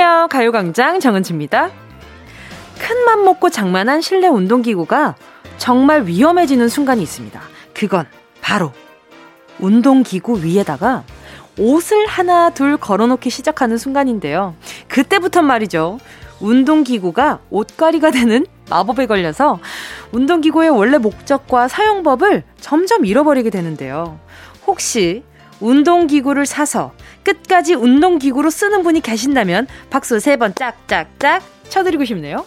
안녕하세요. 가요광장 정은지입니다. 큰맘 먹고 장만한 실내 운동기구가 정말 위험해지는 순간이 있습니다. 그건 바로 운동기구 위에다가 옷을 하나 둘 걸어놓기 시작하는 순간인데요. 그때부터 말이죠. 운동기구가 옷걸이가 되는 마법에 걸려서 운동기구의 원래 목적과 사용법을 점점 잃어버리게 되는데요. 혹시 운동기구를 사서 끝까지 운동기구로 쓰는 분이 계신다면 박수 세번 짝짝짝 쳐드리고 싶네요.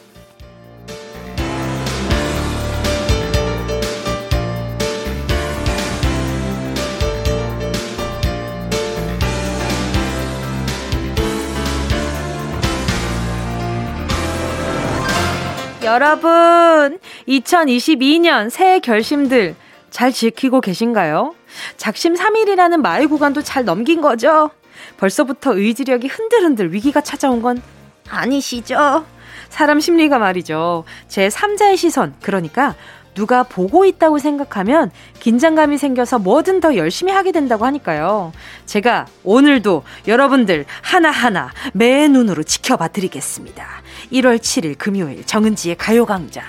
여러분, 2022년 새해 결심들 잘 지키고 계신가요? 작심 3일이라는 마의 구간도 잘 넘긴 거죠? 벌써부터 의지력이 흔들흔들 위기가 찾아온 건 아니시죠? 사람 심리가 말이죠. 제 3자의 시선, 그러니까 누가 보고 있다고 생각하면 긴장감이 생겨서 뭐든 더 열심히 하게 된다고 하니까요. 제가 오늘도 여러분들 하나하나 매 눈으로 지켜봐 드리겠습니다. 1월 7일 금요일 정은지의 가요광장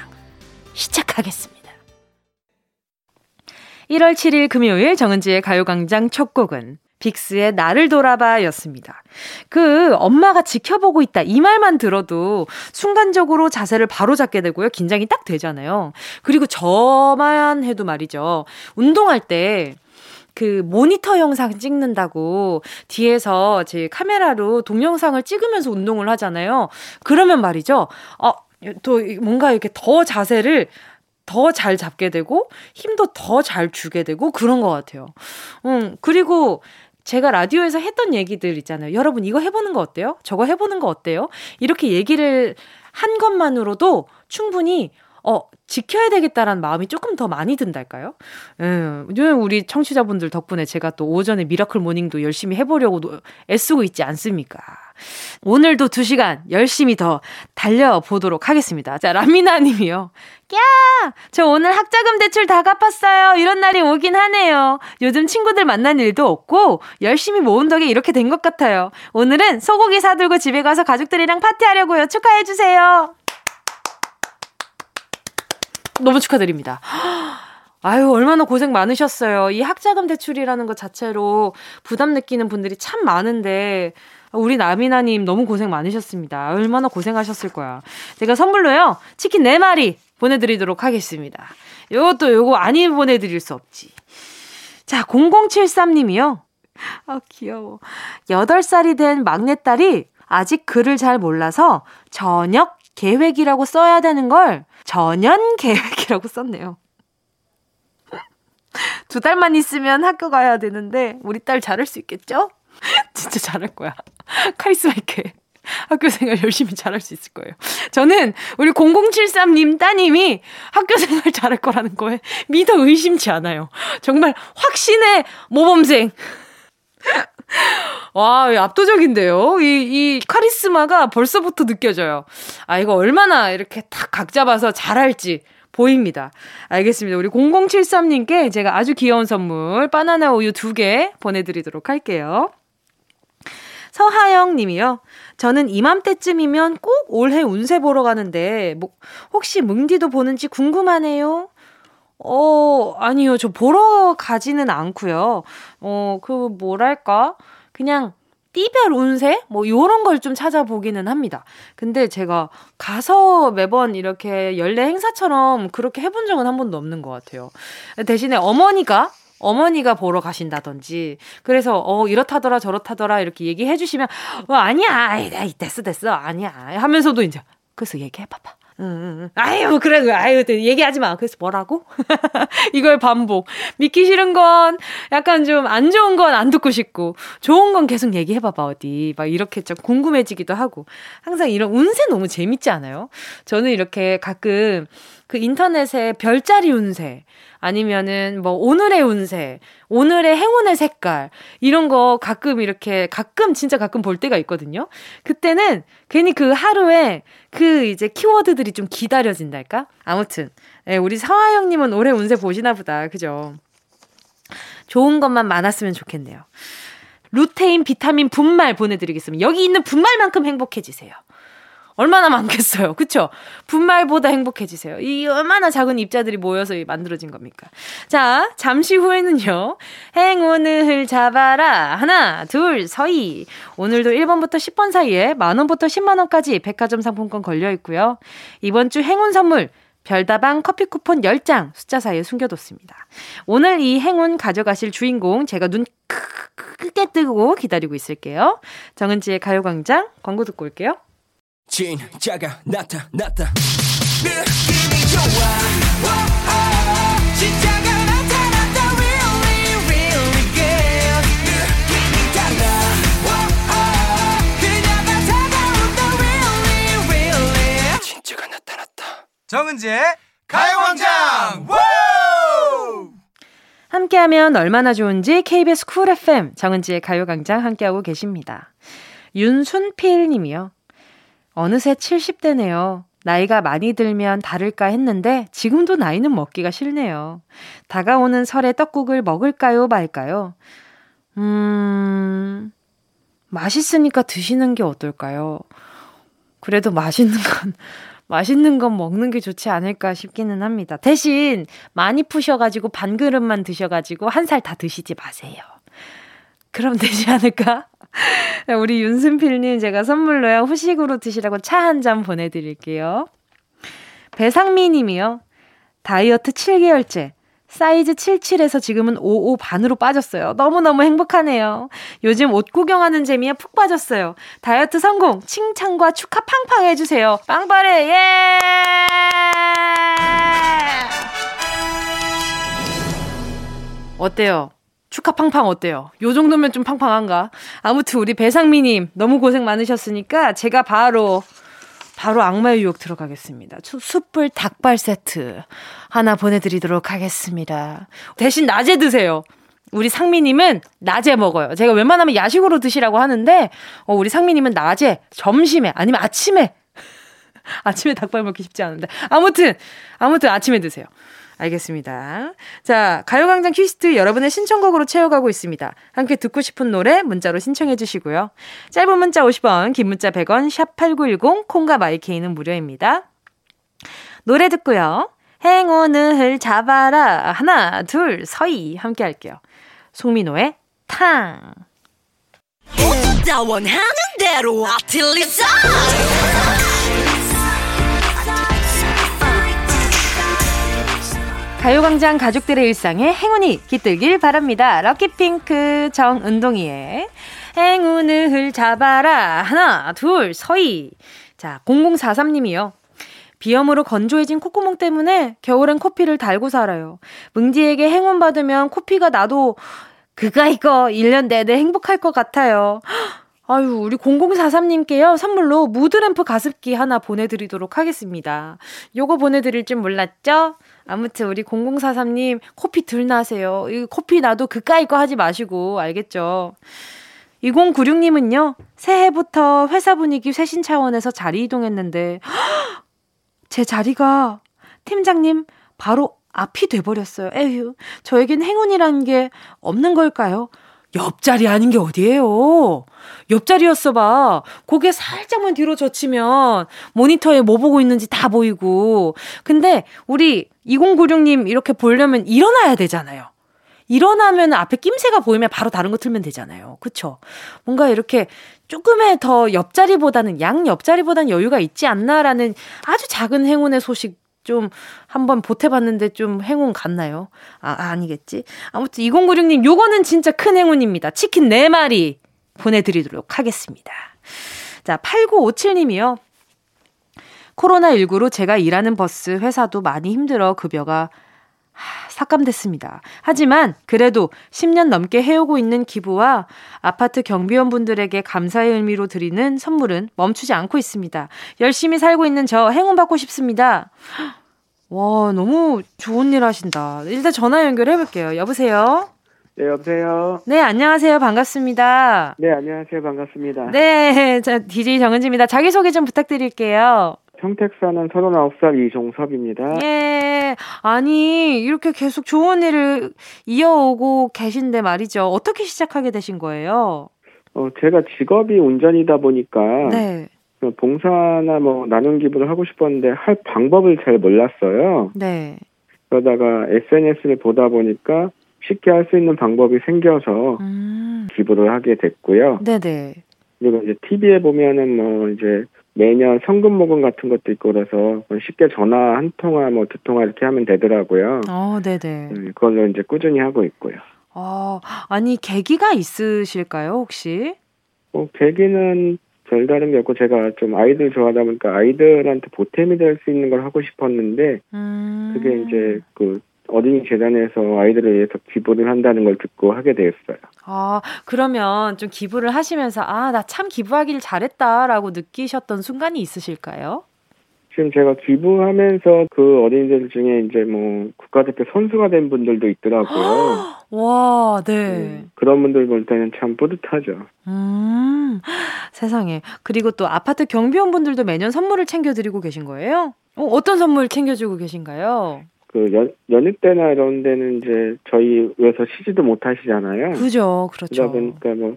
시작하겠습니다. 1월 7일 금요일 정은지의 가요광장 첫 곡은 빅스의 나를 돌아봐 였습니다. 그 엄마가 지켜보고 있다 이 말만 들어도 순간적으로 자세를 바로 잡게 되고요. 긴장이 딱 되잖아요. 그리고 저만 해도 말이죠. 운동할 때그 모니터 영상 찍는다고 뒤에서 제 카메라로 동영상을 찍으면서 운동을 하잖아요. 그러면 말이죠. 어, 또 뭔가 이렇게 더 자세를 더 잘 잡게 되고 힘도 더 잘 주게 되고 그런 것 같아요. 음, 그리고 제가 라디오에서 했던 얘기들 있잖아요. 여러분 이거 해보는 거 어때요? 저거 해보는 거 어때요? 이렇게 얘기를 한 것만으로도 충분히 어, 지켜야 되겠다라는 마음이 조금 더 많이 든달까요? 음, 우리 청취자분들 덕분에 제가 또 오전에 miracle morning도 열심히 해보려고 애쓰고 있지 않습니까? 오늘도 2시간 열심히 더 달려보도록 하겠습니다. 자, 라미나 님이요. 야! 저 오늘 학자금 대출 다 갚았어요. 이런 날이 오긴 하네요. 요즘 친구들 만난 일도 없고 열심히 모은 덕에 이렇게 된 것 같아요. 오늘은 소고기 사들고 집에 가서 가족들이랑 파티하려고요. 축하해 주세요. 너무 축하드립니다. 아유, 얼마나 고생 많으셨어요. 이 학자금 대출이라는 것 자체로 부담 느끼는 분들이 참 많은데, 우리 나미나님 너무 고생 많으셨습니다. 얼마나 고생하셨을 거야. 제가 선물로요, 치킨 4마리 보내드리도록 하겠습니다. 요것도 요거 아니 보내드릴 수 없지. 자, 0073님이요. 아, 귀여워. 8살이 된 막내딸이 아직 글을 잘 몰라서 저녁 계획이라고 써야 되는 걸 전연 계획이라고 썼네요. 두 달만 있으면 학교 가야 되는데 우리 딸 잘할 수 있겠죠? 진짜 잘할 거야. 카리스마 있게. 학교 생활 열심히 잘할 수 있을 거예요. 저는 우리 0073님 따님이 학교 생활 잘할 거라는 거에 믿어 의심치 않아요. 정말 확신의 모범생. 와, 압도적인데요? 이, 이 카리스마가 벌써부터 느껴져요. 아, 이거 얼마나 이렇게 탁각 잡아서 잘할지 보입니다. 알겠습니다. 우리 0073님께 제가 아주 귀여운 선물, 바나나 우유 두 개 보내드리도록 할게요. 서하영 님이요. 저는 이맘때쯤이면 꼭 올해 운세 보러 가는데, 뭐, 혹시 뭉디도 보는지 궁금하네요. 어, 아니요. 저 보러 가지는 않고요. 어, 그 뭐랄까? 그냥 띠별 운세? 뭐 요런 걸 좀 찾아보기는 합니다. 근데 제가 가서 매번 이렇게 연례 행사처럼 그렇게 해본 적은 한 번도 없는 것 같아요. 대신에 어머니가 어머니가 보러 가신다든지 그래서 어 이렇다더라 저렇다더라 이렇게 얘기해 주시면 어 아니야 아이 됐어 됐어 아니야 하면서도 이제 그래서 얘기해 봐봐 응, 응. 아유, 뭐 그래, 아유, 얘기하지 마. 그래서 뭐라고? 이걸 반복. 믿기 싫은 건 약간 좀 안 좋은 건 안 듣고 싶고, 좋은 건 계속 얘기해봐봐, 어디. 막 이렇게 좀 궁금해지기도 하고. 항상 이런 운세 너무 재밌지 않아요? 저는 이렇게 가끔 그 인터넷에 별자리 운세, 아니면은 뭐 오늘의 운세, 오늘의 행운의 색깔 이런 거 가끔 이렇게 가끔 진짜 가끔 볼 때가 있거든요. 그때는 괜히 그 하루에 그 이제 키워드들이 좀 기다려진달까? 아무튼 네, 우리 서하 영님은 올해 운세 보시나 보다, 그죠? 좋은 것만 많았으면 좋겠네요. 루테인 비타민 분말 보내드리겠습니다. 여기 있는 분말만큼 행복해지세요. 얼마나 많겠어요. 그쵸? 분말보다 행복해지세요. 이 얼마나 작은 입자들이 모여서 만들어진 겁니까? 자, 잠시 후에는요. 행운을 잡아라. 하나, 둘, 서희. 오늘도 1번부터 10번 사이에 만원부터 10만원까지 백화점 상품권 걸려 있고요. 이번 주 행운 선물. 별다방 커피 쿠폰 10장 숫자 사이에 숨겨뒀습니다. 오늘 이 행운 가져가실 주인공 제가 눈 크게 뜨고 기다리고 있을게요. 정은지의 가요광장 광고 듣고 올게요. 진짜가 나타났다. 느낌이 좋아. 진짜가 나타났다. Really really good. 느낌이 달라. 그녀가 다가온다. Really really. 진짜가 나타났다. 정은지의 가요광장. 함께하면 얼마나 좋은지 KBS 쿨 FM 정은지의 가요광장 함께하고 계십니다. 윤순필 님이요. 어느새 70대네요. 나이가 많이 들면 다를까 했는데 지금도 나이는 먹기가 싫네요. 다가오는 설에 떡국을 먹을까요, 말까요? 음, 맛있으니까 드시는 게 어떨까요? 그래도 맛있는 건, 맛있는 건 먹는 게 좋지 않을까 싶기는 합니다. 대신 많이 푸셔가지고 반 그릇만 드셔가지고 한 살 다 드시지 마세요. 그럼 되지 않을까? 우리 윤순필님 제가 선물로요. 후식으로 드시라고 차 한 잔 보내드릴게요. 배상미 님이요. 다이어트 7개월째. 사이즈 77에서 지금은 55 반으로 빠졌어요. 너무너무 행복하네요. 요즘 옷 구경하는 재미에 푹 빠졌어요. 다이어트 성공! 칭찬과 축하 팡팡 해주세요. 빵빠레, 예! 어때요? 축하 팡팡 어때요? 요 정도면 좀 팡팡한가? 아무튼 우리 배상미님 너무 고생 많으셨으니까 제가 바로 바로 악마의 유혹 들어가겠습니다. 숯불 닭발 세트 하나 보내드리도록 하겠습니다. 대신 낮에 드세요. 우리 상미님은 낮에 먹어요. 제가 웬만하면 야식으로 드시라고 하는데, 어, 우리 상미님은 낮에, 점심에, 아니면 아침에. 아침에 닭발 먹기 쉽지 않은데. 아무튼, 아무튼 아침에 드세요. 알겠습니다. 자, 가요광장 퀴스트 여러분의 신청곡으로 채워가고 있습니다. 함께 듣고 싶은 노래 문자로 신청해 주시고요. 짧은 문자 50원, 긴 문자 100원, 샵 8910, 콩과 마이케이는 무료입니다. 노래 듣고요. 행운을 잡아라. 하나, 둘, 서희. 함께 할게요. 송민호의 탕. 원하는 대로 아틀리사 가요광장 가족들의 일상에 행운이 깃들길 바랍니다. 럭키핑크 정은동이의 행운을 잡아라. 하나, 둘, 서희. 자, 0043님이요. 비염으로 건조해진 콧구멍 때문에 겨울엔 코피를 달고 살아요. 뭉디에게 행운 받으면 코피가 나도 그가 이거 1년 내내 행복할 것 같아요. 아유, 우리 0043님께요, 선물로 무드램프 가습기 하나 보내드리도록 하겠습니다. 요거 보내드릴 줄 몰랐죠? 아무튼 우리 0043님 코피 들 나세요. 이 코피 나도 그까이 거 하지 마시고 알겠죠? 2096님은요. 새해부터 회사 분위기 쇄신 차원에서 자리 이동했는데 제 자리가 팀장님 바로 앞이 돼버렸어요. 에휴, 저에겐 행운이라는 게 없는 걸까요? 옆자리 아닌 게 어디예요? 옆자리였어 봐. 고개 살짝만 뒤로 젖히면 모니터에 뭐 보고 있는지 다 보이고. 근데 우리 2096님 이렇게 보려면 일어나야 되잖아요. 일어나면 앞에 낌새가 보이면 바로 다른 거 틀면 되잖아요. 그쵸? 뭔가 이렇게 조금의 더 옆자리보다는, 양 옆자리보다는 여유가 있지 않나라는 아주 작은 행운의 소식 좀 한번 보태봤는데 좀 행운 같나요? 아, 아니겠지? 아무튼 2096님, 요거는 진짜 큰 행운입니다. 치킨 4마리 보내드리도록 하겠습니다. 자, 8957님이요. 코로나19로 제가 일하는 버스 회사도 많이 힘들어 급여가 삭감됐습니다. 하지만 그래도 10년 넘게 해오고 있는 기부와 아파트 경비원분들에게 감사의 의미로 드리는 선물은 멈추지 않고 있습니다. 열심히 살고 있는 저 행운 받고 싶습니다. 와, 너무 좋은 일 하신다. 일단 전화 연결해 볼게요. 여보세요? 네, 여보세요. 네, 안녕하세요. 반갑습니다. 네, 안녕하세요. 반갑습니다. 네, 자, DJ 정은지입니다. 자기소개 좀 부탁드릴게요. 평택 사는 39살 이종섭입니다. 예. 아니, 이렇게 계속 좋은 일을 이어오고 계신데 말이죠. 어떻게 시작하게 되신 거예요? 어, 제가 직업이 운전이다 보니까 네. 그 봉사나 뭐 나눔 기부를 하고 싶었는데 할 방법을 잘 몰랐어요. 네. 그러다가 SNS를 보다 보니까 쉽게 할 수 있는 방법이 생겨서 음. 기부를 하게 됐고요. 네네. 그리고 이제 TV에 보면은 뭐 이제 매년 성금 모금 같은 것도 있고 그래서 쉽게 전화 한 통화 뭐 두 통화 이렇게 하면 되더라고요. 어, 네네. 네, 그걸로 이제 꾸준히 하고 있고요. 어, 아니, 계기가 있으실까요, 혹시? 뭐 계기는 별다른 게 없고 제가 좀 아이들 좋아하다 보니까 아이들한테 보탬이 될 수 있는 걸 하고 싶었는데 음. 그게 이제 그 어린이 재단에서 아이들을 위해서 기부를 한다는 걸 듣고 하게 되었어요. 아, 그러면 좀 기부를 하시면서, 아, 나 참 기부하길 잘했다라고 느끼셨던 순간이 있으실까요? 지금 제가 기부하면서 그 어린이들 중에 이제 뭐 국가대표 선수가 된 분들도 있더라고요. 와, 네. 음, 그런 분들 볼 때는 참 뿌듯하죠. 음, 세상에. 그리고 또 아파트 경비원 분들도 매년 선물을 챙겨드리고 계신 거예요? 어, 어떤 선물 챙겨주고 계신가요? 그 연, 연휴 때나 이런 데는 이제 저희 위해서 쉬지도 못 하시잖아요. 그죠, 그러다 그렇죠. 보니까 뭐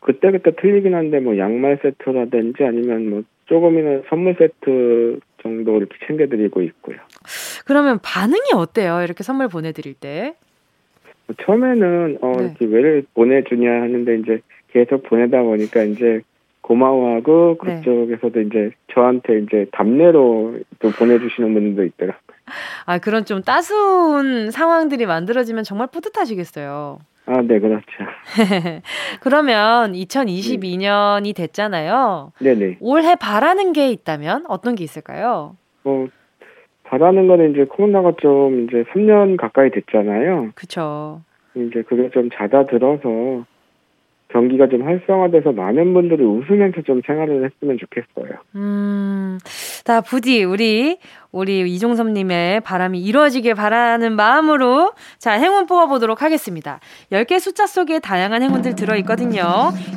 그때그때 틀리긴 한데 뭐 양말 세트라든지 아니면 뭐 조금이나 선물 세트 정도 이렇게 챙겨드리고 있고요. 그러면 반응이 어때요? 이렇게 선물 보내드릴 때? 뭐 처음에는 어 네. 이렇게 왜 보내주냐 하는데 이제 계속 보내다 보니까 이제 고마워하고 네. 그쪽에서도 이제 저한테 이제 답례로 또 보내주시는 분들도 있더라고요. 아, 그런 좀 따스운 상황들이 만들어지면 정말 뿌듯하시겠어요. 아, 네, 그렇죠. 그러면 2022년이 됐잖아요. 네네. 올해 바라는 게 있다면 어떤 게 있을까요? 뭐 바라는 거는 이제 코로나가 좀 이제 3년 가까이 됐잖아요. 그쵸. 이제 그게 좀 잦아들어서 경기가 좀 활성화돼서 많은 분들이 웃으면서 좀 생활을 했으면 좋겠어요. 음, 다 부디 우리 우리 이종섭님의 바람이 이루어지길 바라는 마음으로 자 행운 뽑아보도록 하겠습니다. 10개 숫자 속에 다양한 행운들 들어있거든요.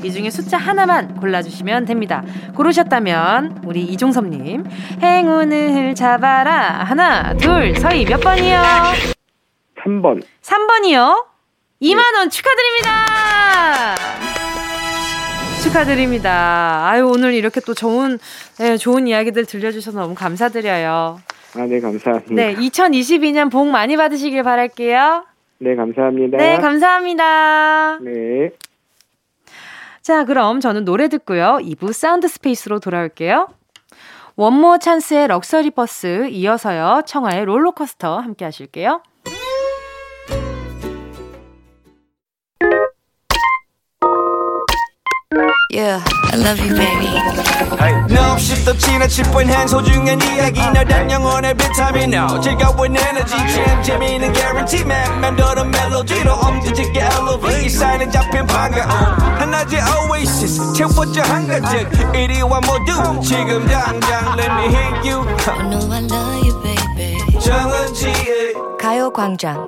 이 중에 숫자 하나만 골라주시면 됩니다. 고르셨다면 우리 이종섭님 행운을 잡아라 하나 둘 서희 몇 번이요? 3번. 3번이요? 2만원 축하드립니다! 축하드립니다. 아유, 오늘 이렇게 또 좋은, 네, 좋은 이야기들 들려주셔서 너무 감사드려요. 아, 네, 감사합니다. 네, 2022년 복 많이 받으시길 바랄게요. 네, 감사합니다. 네, 감사합니다. 네. 자, 그럼 저는 노래 듣고요. 2부 Sound Space로 돌아올게요. 원모어찬스의 럭셔리 버스 이어서요. 청하의 롤러코스터 함께 하실게요. Yeah, I love you, baby. 너 없이 또 지나칠 뻔한 소중한 이야기. 너란 영혼의 비타민 now. 즐거운 에너지. 참 재미있는 guarantee man. 맘대로 멜로디로 엄지짓게 elevate. 이 사인은 잡힌 반가움. 하나의 oasis. 채워져 한가득 이리와 모두 지금 당장 let me hit you. I know I love you, baby. 정은지의 가요광장.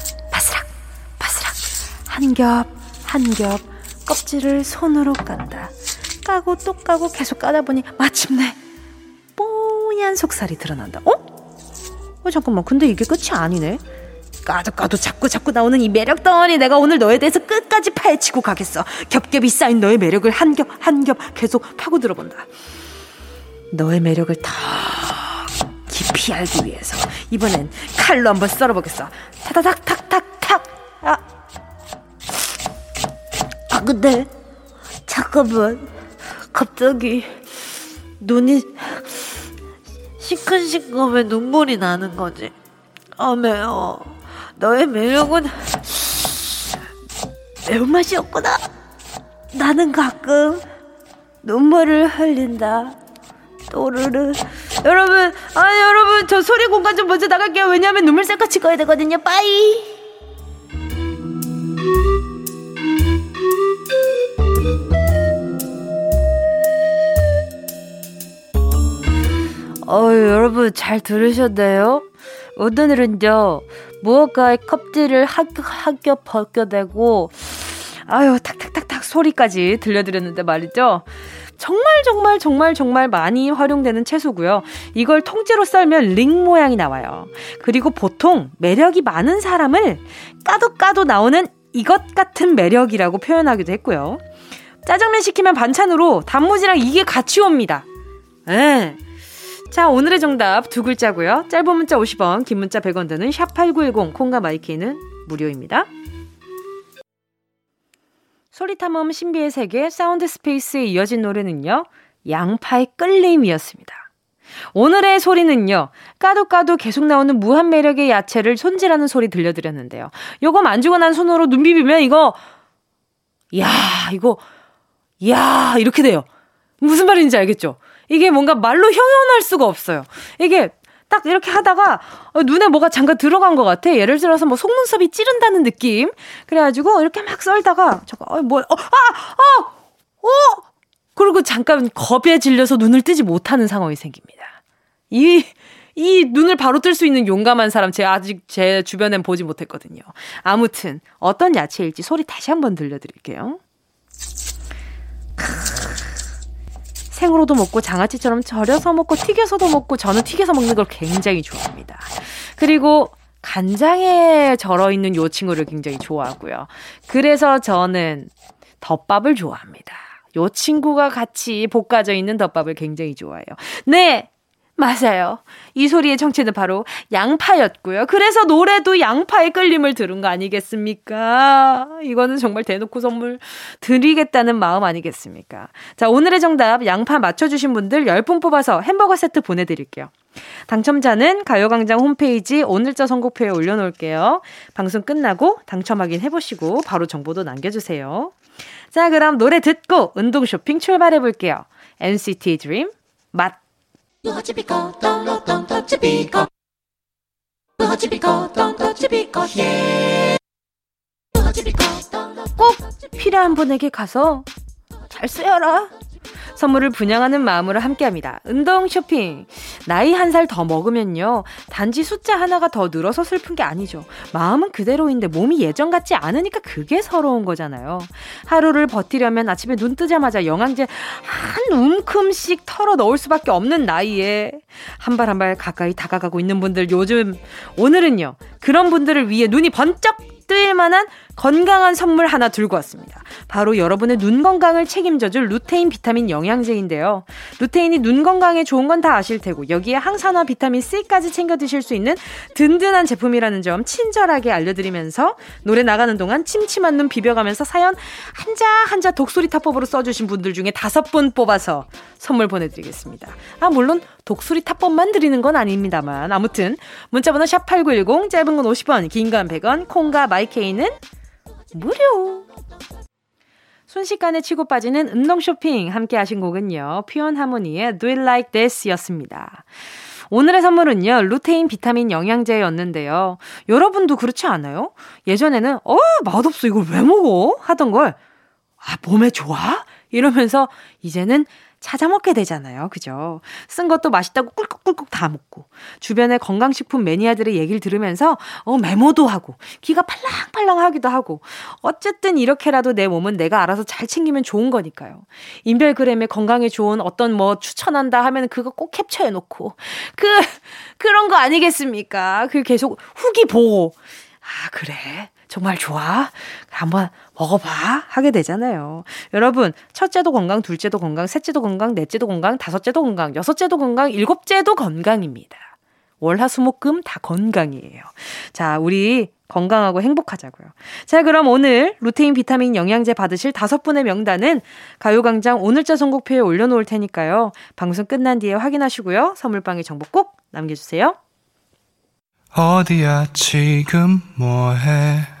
한 겹 한 겹 껍질을 손으로 깐다. 까고 또 까고 계속 까다 보니 마침내 뽀얀 속살이 드러난다. 어? 어 잠깐만. 근데 이게 끝이 아니네. 까도 까도 자꾸 자꾸 나오는 이 매력 덩어리 내가 오늘 너에 대해서 끝까지 파헤치고 가겠어. 겹겹이 쌓인 너의 매력을 한 겹 한 겹 계속 파고 들어본다. 너의 매력을 더 깊이 알기 위해서 이번엔 칼로 한번 썰어보겠어. 타다닥 탁탁탁. 아, 아 근데 잠깐만 갑자기 눈이 시큰시큼해 눈물이 나는 거지. 아, 매워. 너의 매력은 매운맛이었구나. 나는 가끔 눈물을 흘린다. 또르르. 여러분, 아, 여러분, 저 소리 공간 좀 먼저 나갈게요. 왜냐면 눈물 셀카 찍어야 되거든요. 빠이. 어, 여러분 잘 들으셨나요? 오늘은요 무엇가의 껍질을 한겹 벗겨내고 아유 탁탁탁탁 소리까지 들려드렸는데 말이죠. 정말 정말 정말 정말 많이 활용되는 채소고요. 이걸 통째로 썰면 링 모양이 나와요. 그리고 보통 매력이 많은 사람을 까도 까도 나오는 이것 같은 매력이라고 표현하기도 했고요. 짜장면 시키면 반찬으로 단무지랑 이게 같이 옵니다. 예. 자, 오늘의 정답 두 글자고요. 짧은 문자 50원, 긴 문자 100원 드는 샵8910 콩과 My K는 무료입니다. 소리탐험 신비의 세계 사운드 스페이스에 이어진 노래는요. 양파의 끌림이었습니다. 오늘의 소리는요. 까도 까도 계속 나오는 무한 매력의 야채를 손질하는 소리 들려드렸는데요. 요거 만지고 난 손으로 눈 비비면 이거 야, 이거 야, 이렇게 돼요. 무슨 말인지 알겠죠? 이게 뭔가 말로 형용할 수가 없어요. 이게 딱 이렇게 하다가 어, 눈에 뭐가 잠깐 들어간 것 같아. 예를 들어서 뭐 속눈썹이 찌른다는 느낌. 그래가지고 이렇게 막 썰다가 저거 어, 뭐, 어, 아, 어, 어. 그리고 잠깐 겁에 질려서 눈을 뜨지 못하는 상황이 생깁니다. 이, 이 눈을 바로 뜰 수 있는 용감한 사람 제 아직 제 주변엔 보지 못했거든요. 아무튼 어떤 야채일지 소리 다시 한번 들려드릴게요. 생으로도 먹고 장아찌처럼 절여서 먹고 튀겨서도 먹고 저는 튀겨서 먹는 걸 굉장히 좋아합니다. 그리고 간장에 절어 있는 요 친구를 굉장히 좋아하고요. 그래서 저는 덮밥을 좋아합니다. 요 친구가 같이 볶아져 있는 덮밥을 굉장히 좋아해요. 네! 맞아요. 이 소리의 정체는 바로 양파였고요. 그래서 노래도 양파의 끌림을 들은 거 아니겠습니까? 이거는 정말 대놓고 선물 드리겠다는 마음 아니겠습니까? 자, 오늘의 정답 양파 맞춰주신 분들 10분 뽑아서 햄버거 세트 보내드릴게요. 당첨자는 가요광장 홈페이지 오늘자 선곡표에 올려놓을게요. 방송 끝나고 당첨 확인해보시고 바로 정보도 남겨주세요. 자, 그럼 노래 듣고 운동 쇼핑 출발해볼게요. NCT Dream, 맛. 꼭 필요한 분에게 가서 잘 쓰여라. 선물을 분양하는 마음으로 함께합니다. 운동 쇼핑. 나이 한 살 더 먹으면요. 단지 숫자 하나가 더 늘어서 슬픈 게 아니죠. 마음은 그대로인데 몸이 예전 같지 않으니까 그게 서러운 거잖아요. 하루를 버티려면 아침에 눈 뜨자마자 영양제 한 움큼씩 털어 넣을 수밖에 없는 나이에 한 발 한 발 가까이 다가가고 있는 분들 요즘 오늘은요. 그런 분들을 위해 눈이 번쩍 뜨일 만한 건강한 선물 하나 들고 왔습니다. 바로 여러분의 눈 건강을 책임져줄 루테인 비타민 영양제인데요. 루테인이 눈 건강에 좋은 건 다 아실 테고 여기에 항산화 비타민 C까지 챙겨 드실 수 있는 든든한 제품이라는 점 친절하게 알려드리면서 노래 나가는 동안 침침한 눈 비벼가면서 사연 한자 한자 독소리 타법으로 써주신 분들 중에 다섯 분 뽑아서 선물 보내드리겠습니다. 아 물론 독수리 타법만 드리는 건 아닙니다만 아무튼 문자번호 샵 8910 짧은 건 50원 긴 건 100원 콩과 마이케이는 무료. 순식간에 치고 빠지는 운동 쇼핑 함께 하신 곡은요. 퓨온 하모니의 Do It Like This 였습니다. 오늘의 선물은요, 루테인 비타민 영양제였는데요. 여러분도 그렇지 않아요? 예전에는, 어, 맛없어. 이걸 왜 먹어? 하던 걸, 아, 몸에 좋아? 이러면서, 이제는 찾아 먹게 되잖아요. 그죠? 쓴 것도 맛있다고 꿀꺽꿀꺽 다 먹고 주변의 건강식품 매니아들의 얘기를 들으면서 어 메모도 하고 귀가 팔랑팔랑 하기도 하고 어쨌든 이렇게라도 내 몸은 내가 알아서 잘 챙기면 좋은 거니까요. 인별그램에 건강에 좋은 어떤 뭐 추천한다 하면 그거 꼭 캡처해 놓고 그 그런 거 아니겠습니까? 그 계속 후기 보고 아 그래 정말 좋아? 한번 먹어봐. 하게 되잖아요. 여러분, 첫째도 건강, 둘째도 건강, 셋째도 건강, 넷째도 건강, 다섯째도 건강, 여섯째도 건강, 일곱째도 건강입니다. 월화수목금 다 건강이에요. 자, 우리 건강하고 행복하자고요. 자, 그럼 오늘 루테인 비타민 영양제 받으실 다섯 분의 명단은 가요광장 오늘자 선곡표에 올려놓을 테니까요. 방송 끝난 뒤에 확인하시고요. 선물방에 정보 꼭 남겨주세요. 어디야 지금 뭐해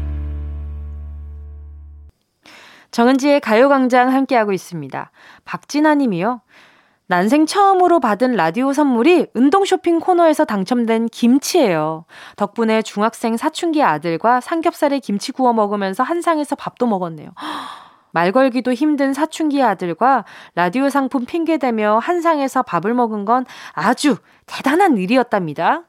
정은지의 가요광장 함께하고 있습니다. 박진아 님이요. 난생 처음으로 받은 라디오 선물이 운동 쇼핑 코너에서 당첨된 김치예요. 덕분에 중학생 사춘기 아들과 삼겹살에 김치 구워 먹으면서 한상에서 밥도 먹었네요. 말 걸기도 힘든 사춘기 아들과 라디오 상품 핑계대며 한상에서 밥을 먹은 건 아주 대단한 일이었답니다.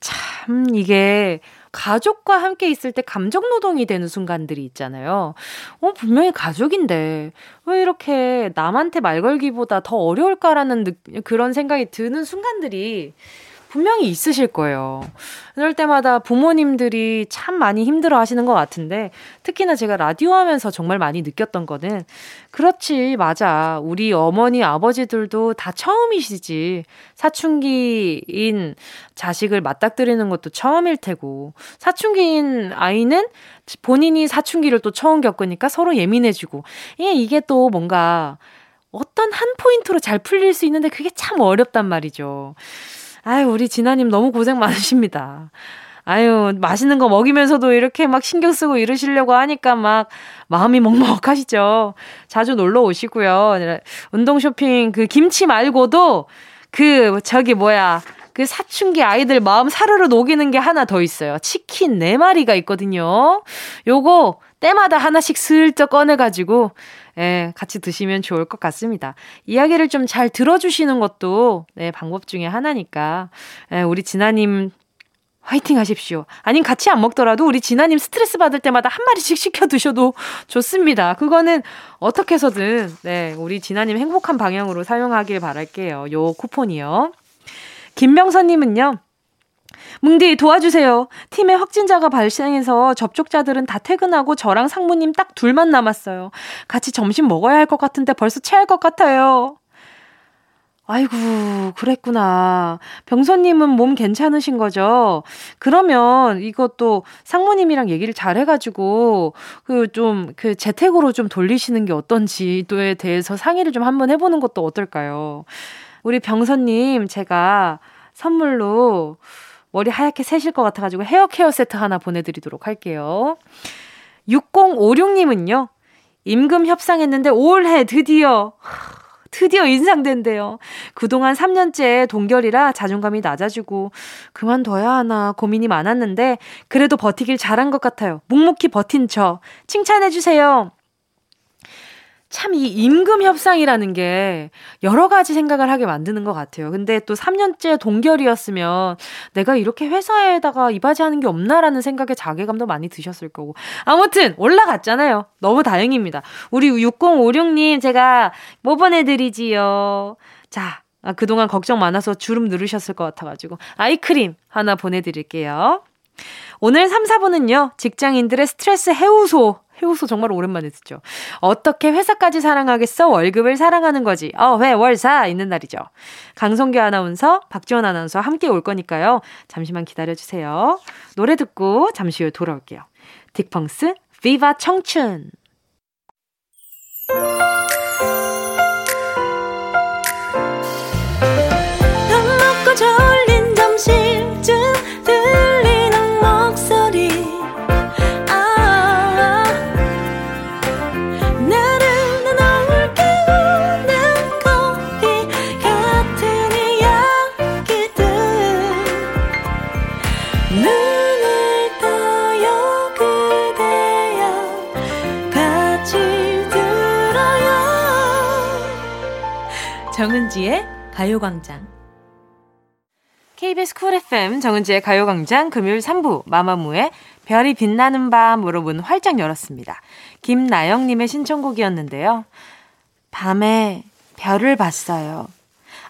참, 이게 가족과 함께 있을 때 감정 노동이 되는 순간들이 있잖아요. 어, 분명히 가족인데 왜 이렇게 남한테 말 걸기보다 더 어려울까라는 느, 그런 생각이 드는 순간들이 분명히 있으실 거예요. 그럴 때마다 부모님들이 참 많이 힘들어 하시는 것 같은데, 특히나 제가 라디오 하면서 정말 많이 느꼈던 거는, 그렇지, 맞아. 우리 어머니, 아버지들도 다 처음이시지. 사춘기인 자식을 맞닥뜨리는 것도 처음일 테고, 사춘기인 아이는 본인이 사춘기를 또 처음 겪으니까 서로 예민해지고, 예, 이게 또 뭔가, 어떤 한 포인트로 잘 풀릴 수 있는데 그게 참 어렵단 말이죠. 아유, 우리 진아님 너무 고생 많으십니다. 아유, 맛있는 거 먹이면서도 이렇게 막 신경 쓰고 이러시려고 하니까 막 마음이 먹먹하시죠. 자주 놀러 오시고요. 운동 쇼핑 그 김치 말고도 그 저기 뭐야. 그 사춘기 아이들 마음 사르르 녹이는 게 하나 더 있어요. 치킨 4마리가 있거든요. 요거 때마다 하나씩 슬쩍 꺼내가지고 예, 같이 드시면 좋을 것 같습니다. 이야기를 좀 잘 들어주시는 것도 네, 방법 중에 하나니까 예, 우리 진아님 화이팅 하십시오. 아님 같이 안 먹더라도 우리 진아님 스트레스 받을 때마다 한 마리씩 시켜 드셔도 좋습니다. 그거는 어떻게 해서든 네, 우리 진아님 행복한 방향으로 사용하길 바랄게요. 요 쿠폰이요. 김명선님은요. 뭉디 도와주세요. 팀에 확진자가 발생해서 접촉자들은 다 퇴근하고 저랑 상무님 딱 둘만 남았어요. 같이 점심 먹어야 할 것 같은데 벌써 체할 것 같아요. 아이고, 그랬구나. 병선님은 몸 괜찮으신 거죠? 그러면 이것도 상무님이랑 얘기를 잘 해가지고, 그 좀, 그 재택으로 좀 돌리시는 게 어떤지에 대해서 상의를 좀 한번 해보는 것도 어떨까요? 우리 병선님, 제가 선물로 머리 하얗게 새실 것 같아가지고 헤어 케어 세트 하나 보내드리도록 할게요. 6056님은요, 임금 협상했는데 올해 드디어, 드디어 인상된대요. 그동안 3년째 동결이라 자존감이 낮아지고 그만둬야 하나 고민이 많았는데 그래도 버티길 잘한 것 같아요. 묵묵히 버틴 저 칭찬해 주세요. 참 이 임금 협상이라는 게 여러 가지 생각을 하게 만드는 것 같아요. 근데 또 3년째 동결이었으면 내가 이렇게 회사에다가 이바지하는 게 없나라는 생각에 자괴감도 많이 드셨을 거고. 아무튼 올라갔잖아요. 너무 다행입니다. 우리 6056님 제가 뭐 보내드리지요. 자, 아, 그동안 걱정 많아서 주름 누르셨을 것 같아가지고 아이크림 하나 보내드릴게요. 오늘 3, 4분은요, 직장인들의 스트레스 해우소 해우소 정말 오랜만에 듣죠. 어떻게 회사까지 사랑하겠어? 월급을 사랑하는 거지. 어, 회, 월, 사 있는 날이죠. 강성규 아나운서, 박지원 아나운서 함께 올 거니까요. 잠시만 기다려주세요. 노래 듣고 잠시 후에 돌아올게요. 딕펑스, 비바 청춘. 가요광장 KBS 쿨 FM 정은지의 가요광장 금요일 3부 마마무의 별이 빛나는 밤으로 문 활짝 열었습니다. 김나영님의 신청곡이었는데요. 밤에 별을 봤어요.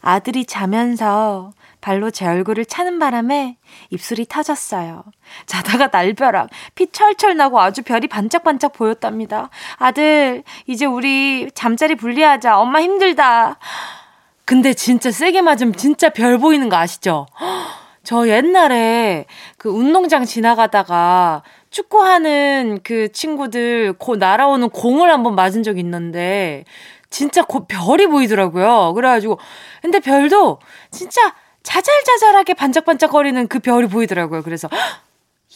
아들이 자면서 발로 제 얼굴을 차는 바람에 입술이 터졌어요. 자다가 날벼락, 피 철철 나고 아주 별이 반짝반짝 보였답니다. 아들, 이제 우리 잠자리 분리하자. 엄마 힘들다. 근데 진짜 세게 맞으면 진짜 별 보이는 거 아시죠? 저 옛날에 그 운동장 지나가다가 축구하는 그 친구들 고 날아오는 공을 한번 맞은 적 있는데 진짜 고 별이 보이더라고요. 그래가지고 근데 별도 진짜 자잘자잘하게 반짝반짝거리는 그 별이 보이더라고요. 그래서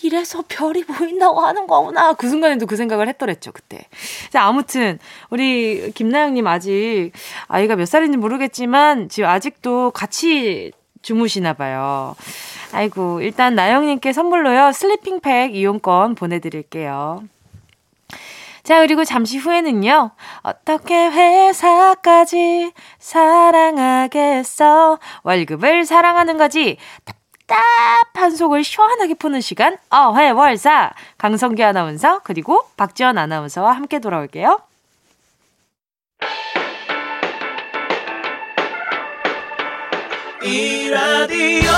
이래서 별이 보인다고 하는 거구나. 그 순간에도 그 생각을 했더랬죠, 그때. 자, 아무튼, 우리 김나영님 아직 아이가 몇 살인지 모르겠지만, 지금 아직도 같이 주무시나 봐요. 아이고, 일단 나영님께 선물로요, 슬리핑팩 이용권 보내드릴게요. 자, 그리고 잠시 후에는요, 어떻게 회사까지 사랑하겠어? 월급을 사랑하는 거지. 답답한 속을 시원하게 푸는 시간, 어회월사. 강성기 아나운서, 그리고 박지원 아나운서와 함께 돌아올게요. 이 라디오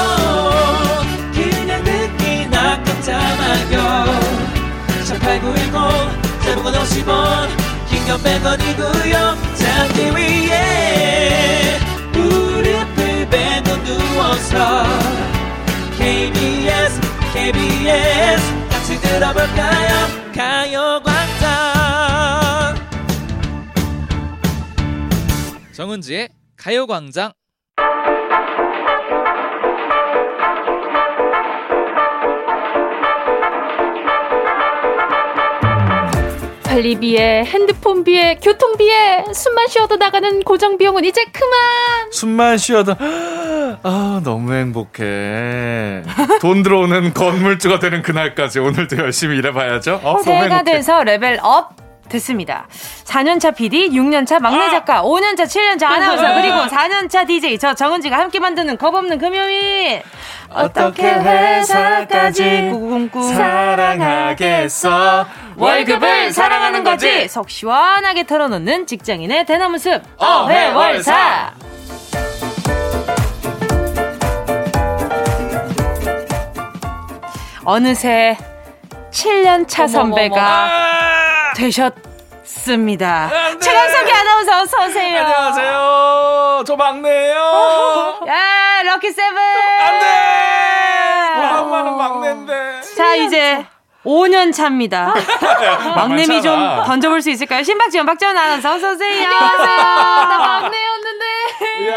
그냥 듣기나 깜짝마요 18910 대목원 50원 긴건 100원이고요 잠기 위에 무릎을 베고 누워서 KBS 같이 들어볼까요? 가요광장. 정은지의 가요광장. 관리비에 핸드폰비에 교통비에 숨만 쉬어도 나가는 고정비용은 이제 그만! 숨만 쉬어도 아 너무 행복해. 돈 들어오는 건물주가 되는 그날까지 오늘도 열심히 일해봐야죠. 어, 너무 새해가. 돼서 레벨 업 됐습니다. 4년차 PD, 6년차 막내 작가, 5년차, 7년차 아나운서, 그리고 4년차 DJ 저 정은지가 함께 만드는 겁없는 금요일. 어떻게 회사까지 꾸궁꾸 사랑하겠어. 월급을 사랑하는 거지. 속 시원하게 털어놓는 직장인의 대나무 숲 어회월사. 어느새 7년차 선배가 아! 되셨습니다. 최강석이 아나운서 어서 오세요. 안녕하세요. 저 막내예요. 야 럭키 세븐. 안돼. 와, 엄마는 막내인데. 자 이제 5년 차입니다. 막내미 좀. 던져볼 수 있을까요? 신박지원 박지원 아나운서 어서 오세요. 나 막내였는데 이야.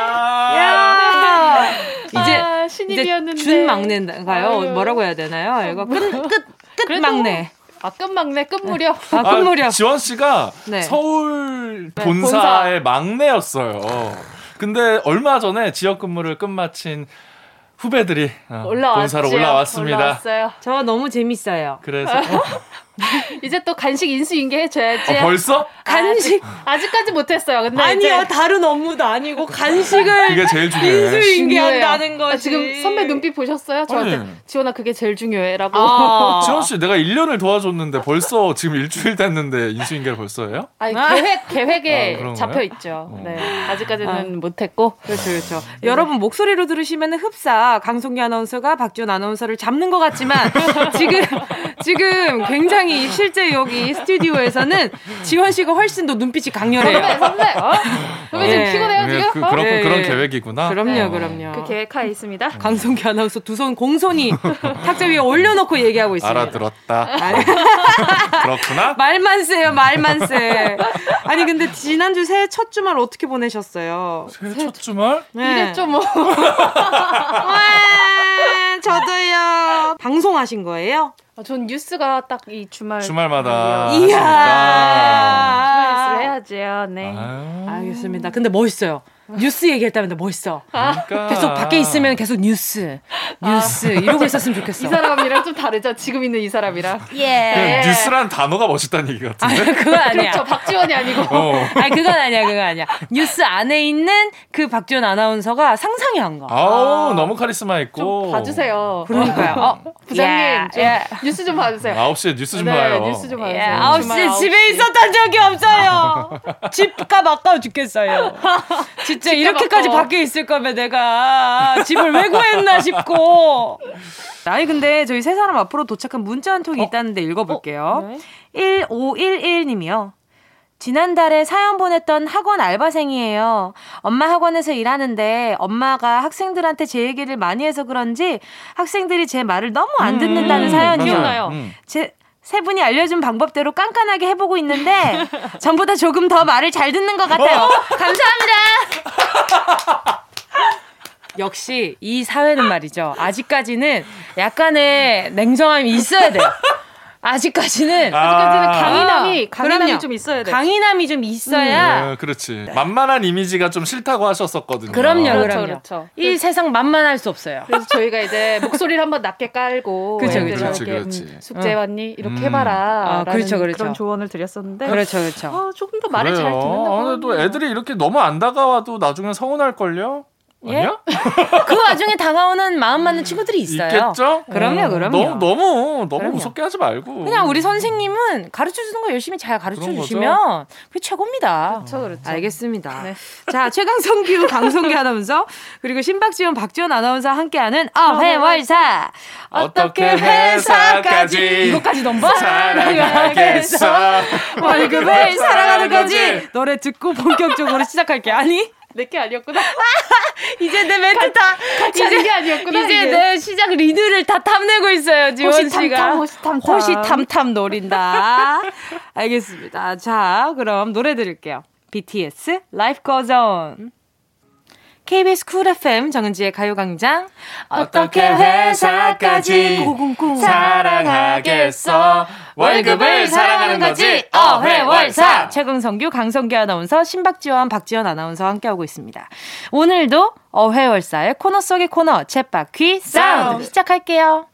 야. 이제 아, 신입이었는데 이제 준 막내인가요? 아유. 뭐라고 해야 되나요? 이거 끝끝끝 그래도 막내. 아 끝막내 끝무렵 아, 끝무렵. 지원 씨가 네. 서울 네, 본사의 막내였어요. 근데 얼마 전에 지역 근무를 끝마친 후배들이 어, 올라왔죠 본사로 올라왔습니다. 올라왔어요 저 너무 재밌어요. 그래서 어? 이제 또 간식 인수인계 해줘야지 어, 벌써? 간식 아 직까지 못했어요 근데 아니요 이제 다른 업무도 아니고 간식을 그게 제일 중요해. 인수인계한다는. 거지. 아, 지금 선배 눈빛 보셨어요? 저한테 아니. 지원아 그게 제일 중요해라고. 아. 지원 씨, 내가 1년을 도와줬는데 벌써 지금 일주일 됐는데 인수인계를 벌써 해요? 아니 아. 계획 계획에 아, 잡혀? 있죠. 어. 네 아직까지는 못했고. 그렇죠, 그렇죠. 여러분 목소리로 들으시면 흡사 강송기 아나운서가 박지원 아나운서를 잡는 것 같지만 지금 지금 굉장히 실제 여기 스튜디오에서는 지원 씨가 훨씬 더 눈빛이 선배 강렬해요. 선배. 선배 예. 지금 피곤해요 네, 지금? 그, 어? 그런 예, 그런 예. 계획이구나. 그럼요, 네. 그럼요. 그 계획하에 있습니다. 강송기 아나운서 두 손 공손히 탁자 위에 올려놓고 얘기하고 있습니다. 알아들었다. 그렇구나. 말만 세요, 말만 세. 아니 근데 지난주 새해 첫 주말 어떻게 보내셨어요? 새해 첫 주말? 네. 이랬죠 뭐. 와, 저도요. 방송하신 거예요? 아, 전 뉴스가 딱 이 주말 주말마다 이야. 하시니까. 주말 뉴스를 해야지요. 네. 아유. 알겠습니다. 근데 멋있어요. 뉴스 때마다 멋있어. 그러니까. 계속 밖에 있으면 계속 뉴스, 뉴스 이러고 있었으면 좋겠어. 이 사람이랑 좀 다르죠. 지금 있는 이 사람이랑. 예. 그 뉴스란 단어가 멋있다는 얘기 같은데. 그건 아니야. 저 박지원이 아니고. 어. 아니 그건 아니야, 그건 아니야. 뉴스 안에 있는 그 박지원 아나운서가 상상이 안 가. 아우 너무 카리스마 있고. 좀 봐주세요. 그러니까요. 어, 부장님 야, 좀 야. 뉴스 좀 봐주세요. 9시에 뉴스 좀 네, 봐요. 뉴스 좀 예, 봐주세요. 아홉 주말 시 집에 9시. 있었던 적이 없어요. 집값 아까워 죽겠어요. 진짜 이렇게까지 아까워. 밖에 있을 거면 내가 집을 왜 구했나 싶고. 아니 근데 저희 세 사람 앞으로 도착한 문자 한 통이 있다는데 읽어볼게요. 네. 1511님이요. 지난달에 사연 보냈던 학원 알바생이에요. 엄마 학원에서 일하는데 엄마가 학생들한테 제 얘기를 많이 해서 그런지 학생들이 제 말을 너무 안 듣는다는 사연이요. 기억나요. 음. 제, 세 분이 알려준 방법대로 깐깐하게 해보고 있는데 전보다 조금 더 말을 잘 듣는 것 같아요. 감사합니다. 역시 이 사회는 말이죠. 아직까지는 약간의 냉정함이 있어야 돼요. 아직까지는 아직까지는 아. 강인함이 강인함이 그럼요. 좀 있어야 돼. 강인함이 좀 있어야 네, 그렇지. 만만한 이미지가 좀 싫다고 하셨었거든요. 그럼요, 그렇죠, 그럼요. 그렇죠. 이 세상 만만할 수 없어요. 그래서 저희가 이제 목소리를 한번 낮게 깔고 애들에게 그쵸. 그렇지, 그렇지. 음, 숙제 어. 왔니 이렇게 음. 해봐라 아, 그렇죠, 그렇죠. 그런 조언을 드렸었는데 그렇죠, 그렇죠. 어, 조금 더 말을 잘 그래요. 듣는다고 아, 근데 또. 애들이 이렇게 너무 안 다가와도 나중에 서운할 걸요? 예? 아니야? 그 와중에 다가오는 마음 맞는 친구들이 있어요. 있겠죠? 그럼요, 어, 그럼요. 너무, 너무, 너무 그럼요. 무섭게 하지 말고. 그냥 우리 선생님은 가르쳐 주는 거 열심히 잘 가르쳐. 주시면 그게 최고입니다. 그렇죠, 그렇죠. 알겠습니다. 네. 자, 최강성규, 강성기 아나운서 그리고 신박지원, 박지원 아나운서 함께하는 어회월사 어떻게 회사까지 이거까지 넘봐? 사랑하겠어. 월급을 사랑하는 거지. 노래 듣고 본격적으로 시작할게. 아니 내게 아니었구나. 이제 내 멘트 다 같이 하는 게 아니었구나. 이제 이게. 내 시작 리드를 다 탐내고 있어요, 지원 씨가. 호시탐탐. 호시탐탐 노린다. 알겠습니다. 자, 그럼 노래 들을게요. BTS Life Goes On. KBS 쿨 FM 정은지의 가요광장 어떻게 회사까지 꽁꽁꽁 사랑하겠어. 월급을 사랑하는 거지. 어회월사 최강성규 강성규 아나운서 신박지원 박지원 아나운서와 함께하고 있습니다. 오늘도 어회월사의 코너 속의 코너 쳇바퀴 사운드 시작할게요.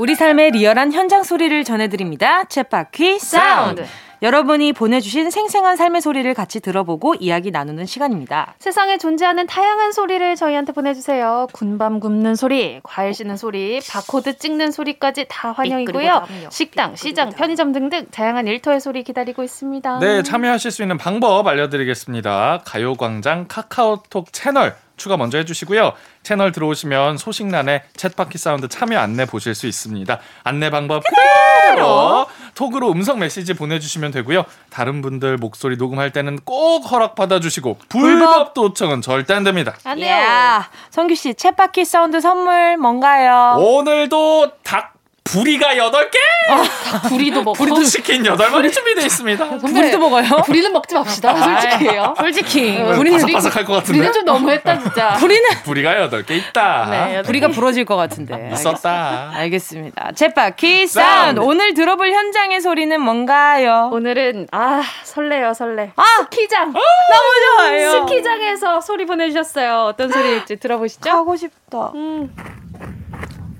우리 삶의 리얼한 현장 소리를 전해드립니다. 쳇바퀴 사운드. 여러분이 보내주신 생생한 삶의 소리를 같이 들어보고 이야기 나누는 시간입니다. 세상에 존재하는 다양한 소리를 저희한테 보내주세요. 군밤 굽는 소리, 과일 씻는 소리, 바코드 찍는 소리까지 다 환영이고요. 식당, 시장, 편의점 등등 다양한 일터의 소리 기다리고 있습니다. 네, 참여하실 수 있는 방법 알려드리겠습니다. 가요광장 카카오톡 채널 추가 먼저 해주시고요. 채널 들어오시면 소식란에 쳇바퀴 사운드 참여 안내 보실 수 있습니다. 안내 방법 그대로 톡으로 음성 메시지 보내주시면 되고요. 다른 분들 목소리 녹음할 때는 꼭 허락 받아주시고 불법 도청은 절대 안 됩니다. 안 돼요. 야, 성규 씨, 챗바퀴 사운드 선물 뭔가요? 오늘도 닭 부리가 8개! 부리도 먹고. 치킨 8마리 준비되어 있습니다. 부리도 먹어요? 부리는 먹지 맙시다. 솔직히요. 솔직히 어, 부리는 바삭바삭할 것 같은데? 부리는 좀 너무했다 진짜. 부리는 부리가 8개 있다. 네, 부리가 부러질 것 같은데. 있었다. 알겠습니다. 쳇바퀴 사운드. 사운드. 오늘 들어볼 현장의 소리는 뭔가요? 오늘은 아 설레요 설레. 아! 스키장. 너무 좋아요. 스키장에서 소리 보내주셨어요. 어떤 소리일지 들어보시죠. 가고 싶다. 음.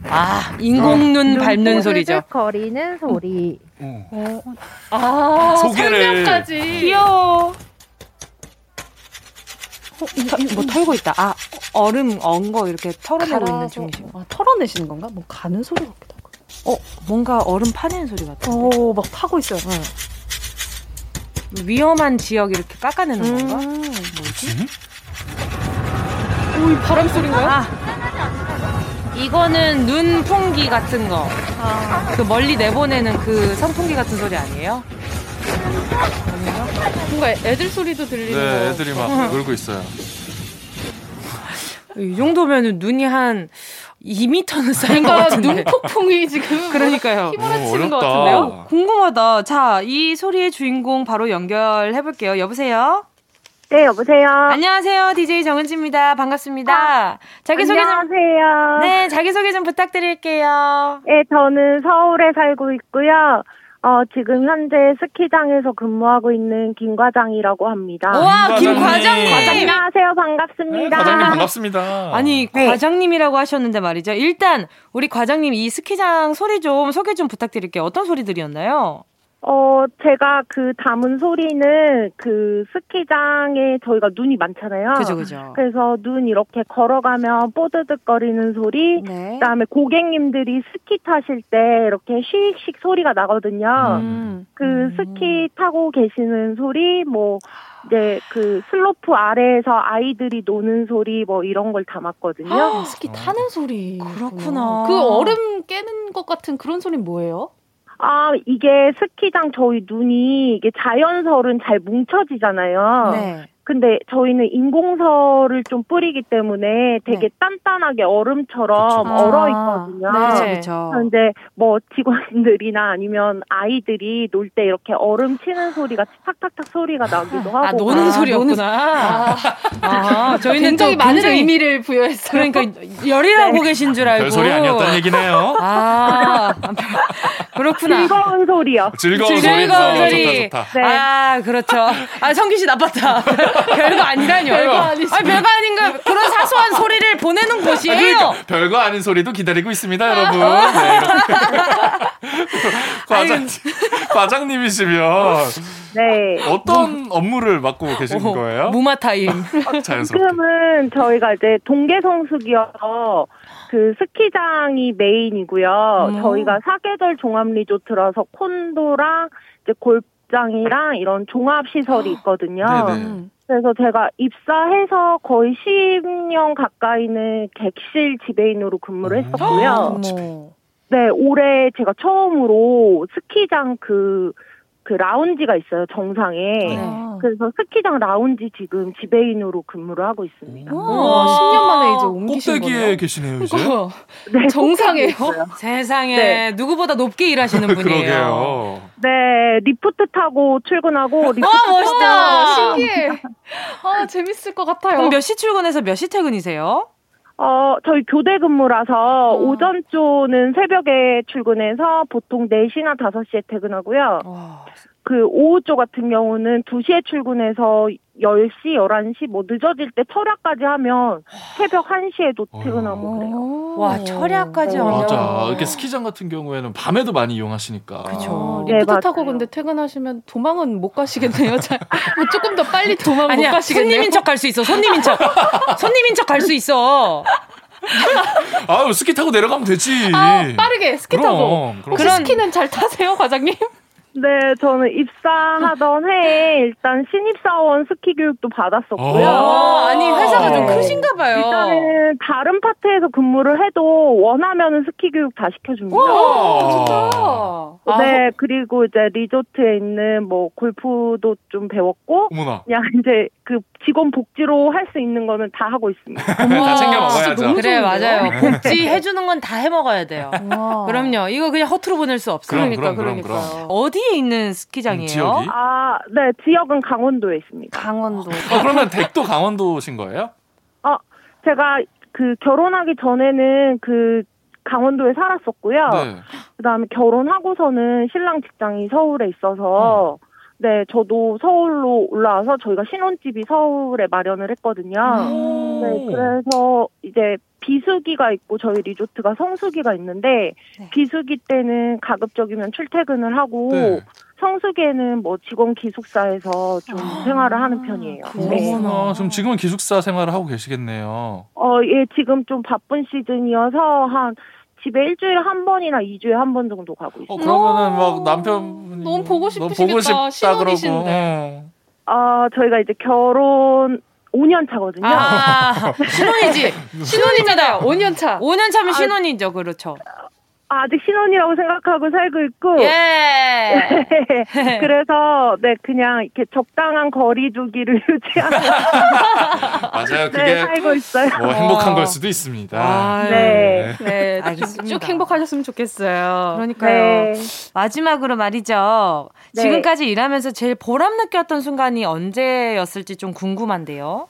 아, 인공눈 밟는 소리죠. 거리는 소리. 어. 아 소개를. 설명까지. 귀여워. 뭐 털고 있다. 아, 얼음 엉거 이렇게 털어내고 있는 중이시고. 아, 털어내시는 건가? 뭐 가는 소리 같기도 하고. 어, 뭔가 얼음 파내는 소리 같아. 오, 막 파고 있어요. 위험한 지역 이렇게 깎아내는 음. 건가? 뭐지? 오, 이 바람 소리인가요? 아, 이거는 눈풍기 같은 거. 아, 그 멀리 내보내는 그 선풍기 같은 소리 아니에요? 뭔가 애들 소리도 들리는 네, 거. 애들이 막 놀고 있어요. 이 정도면 눈이 한 2m는 쌓인 것 뭔가 같은데. 눈폭풍이 지금. 그러니까요. 휘몰아치는 것 어렵다. 같은데요? 궁금하다. 자, 이 소리의 주인공 바로 연결해 볼게요. 여보세요? 네, 여보세요. 안녕하세요. DJ 정은지입니다. 반갑습니다. 자기소개 좀. 안녕하세요. 네, 자기소개 좀 부탁드릴게요. 네, 저는 서울에 살고 있고요. 어, 지금 현재 스키장에서 근무하고 있는 김 과장이라고 합니다. 우와, 김 과장님. 안녕하세요. 반갑습니다. 과장님 반갑습니다. 아니, 네. 과장님이라고 하셨는데 말이죠. 일단, 우리 과장님 이 스키장 소리 좀 소개 좀 부탁드릴게요. 어떤 소리들이었나요? 어, 제가 그 담은 소리는 그 스키장에 저희가 눈이 많잖아요. 그죠, 그죠. 그래서 눈 이렇게 걸어가면 뽀드득거리는 소리, 네. 그다음에 고객님들이 스키 타실 때 이렇게 씩씩 소리가 나거든요. 음. 그 스키 타고 계시는 소리, 뭐 이제 그 슬로프 아래에서 아이들이 노는 소리, 뭐 이런 걸 담았거든요. 아, 스키 타는 소리. 그렇구나. 그 얼음 깨는 것 같은 그런 소리는 뭐예요? 아 이게 스키장 저희 눈이 이게 자연설은 잘 뭉쳐지잖아요. 네. 근데 저희는 인공설을 좀 뿌리기 때문에 되게 단단하게 얼음처럼 그쵸. 얼어 아, 있거든요. 네. 그쵸. 그런데 뭐 직원들이나 아니면 아이들이 놀 때 이렇게 얼음 치는 소리가 탁탁탁 소리가 나기도 하고. 아, 노는 소리였구나. 아, 저희는 굉장히 또 많은 굉장히- 의미를 부여했어요. 그러니까 열이라고 계신 줄 알고. 별 소리 아니었다는 얘기네요. 아, 그렇구나. 즐거운 소리요. 즐거운 소리. 즐거운 어, 소리. 좋다, 좋다. 네. 아, 그렇죠. 아, 성규 씨 나빴다. 별거 아니라뇨. 별거 아니죠. 아니, 별거 아닌가. 그런 사소한 소리를 보내는 아, 곳이에요. 그러니까 별거 아닌 소리도 기다리고 있습니다, 여러분. 네, 이렇게. 과장, 과장님이시면 네. 어떤 업무를 맡고 계신 오, 거예요? 무물 타임. 자연스럽게. 지금은 저희가 이제 동계 성수기여서 그 스키장이 메인이고요. 음. 저희가 사계절 종합 리조트라서 콘도랑 이제 골프장이랑 이런 종합 시설이 있거든요. 네네. 그래서 제가 입사해서 거의 10년 가까이는 객실 지배인으로 근무를 음. 했었고요. 어머. 네, 올해 제가 처음으로 스키장 그, 그 라운지가 있어요, 정상에. 네. 그래서 스키장 라운지 지금 지배인으로 근무를 하고 있습니다. 우와, 10년 만에 이제 옮기신 꼭대기에 거네요. 계시네요, 이제. 그거 네, 정상이에요? 꼭대기에 있어요. 세상에 네. 누구보다 높게 일하시는 분이에요. 그러게요. 네, 리프트 타고 출근하고 리프트 와 멋있다. 아, 신기해. 아, 재밌을 것 같아요. 그럼 몇 시 출근해서 몇 시 퇴근이세요? 어, 저희 교대 근무라서 어. 오전 조는 새벽에 출근해서 보통 4시나 5시에 퇴근하고요. 와. 그 오후조 같은 경우는 2시에 출근해서 10시, 11시 뭐 늦어질 때 철야까지 하면 새벽 1시에도 퇴근하고 그래요. 와, 철야까지 네. 하면 맞아. 이렇게 스키장 같은 경우에는 밤에도 많이 이용하시니까. 그쵸. 네, 리프트 맞아요. 타고 근데 퇴근하시면 도망은 못 가시겠네요. 잘. 뭐 조금 더 빨리 도망 못 아니야 가시겠네요. 손님인 척 갈 수 있어 손님인 척 손님인 척 갈 수 있어 아유, 스키 타고 내려가면 되지. 아, 빠르게 스키 타고. 그럼, 그럼. 혹시 그런- 스키는 잘 타세요, 과장님? 네, 저는 입사하던 해에 일단 신입사원 스키 교육도 받았었고요. 어, 아니 회사가 좀 네. 크신가 봐요 일단은 다른 파트에서 근무를 해도 원하면 스키 교육 다 시켜줍니다. 아. 좋다. 네, 그리고 이제 리조트에 있는 뭐 골프도 좀 배웠고, 어머나. 그냥 이제 그 직원 복지로 할 수 있는 거는 다 하고 있습니다. 다 챙겨 먹어야죠. 그래? 맞아요 복지 해주는 건 다 해먹어야 돼요 와. 그럼요 이거 그냥 허투루 보낼 수 없어요 그럼, 그러니까 그럼, 그러니까. 그럼, 어디에 있는 스키장이에요? 음? 아, 네, 지역은 강원도에 있습니다. 강원도. 어, 그러면 댁도 강원도신 거예요? 어, 제가 그 결혼하기 전에는 그 강원도에 살았었고요. 네. 그다음에 결혼하고서는 신랑 직장이 서울에 있어서 네, 저도 서울로 올라와서 저희가 신혼집이 서울에 마련을 했거든요. 오. 네, 그래서 이제 비수기가 있고 저희 리조트가 성수기가 있는데 비수기 때는 가급적이면 출퇴근을 하고 네. 성수기에는 뭐 직원 기숙사에서 좀 생활을 하는 편이에요. 네. 그렇구나. 지금 지금은 기숙사 생활을 하고 계시겠네요. 어, 예, 지금 좀 바쁜 시즌이어서 한 집에 일주일에 한 번이나 이주에 한 번 정도 가고 있어요. 어, 그러면은 막 남편 너무 보고 너무 보고 싶으시겠다. 싶다 그러고. 어. 어, 저희가 이제 결혼 5년 차거든요. 아 신혼이지 신혼입니다 5년 차. 5년 차면 신혼이죠 그렇죠 아직 신혼이라고 생각하고 살고 있고. 예 그래서 네 그냥 이렇게 적당한 거리두기를 유지하면서 맞아요. 네, 그게 살고 있어요. 뭐 행복한 걸 수도 있습니다. 아유, 네. 네, 알겠습니다. 쭉 행복하셨으면 좋겠어요. 그러니까요 네. 마지막으로 말이죠 네. 지금까지 일하면서 제일 보람 느꼈던 순간이 언제였을지 좀 궁금한데요.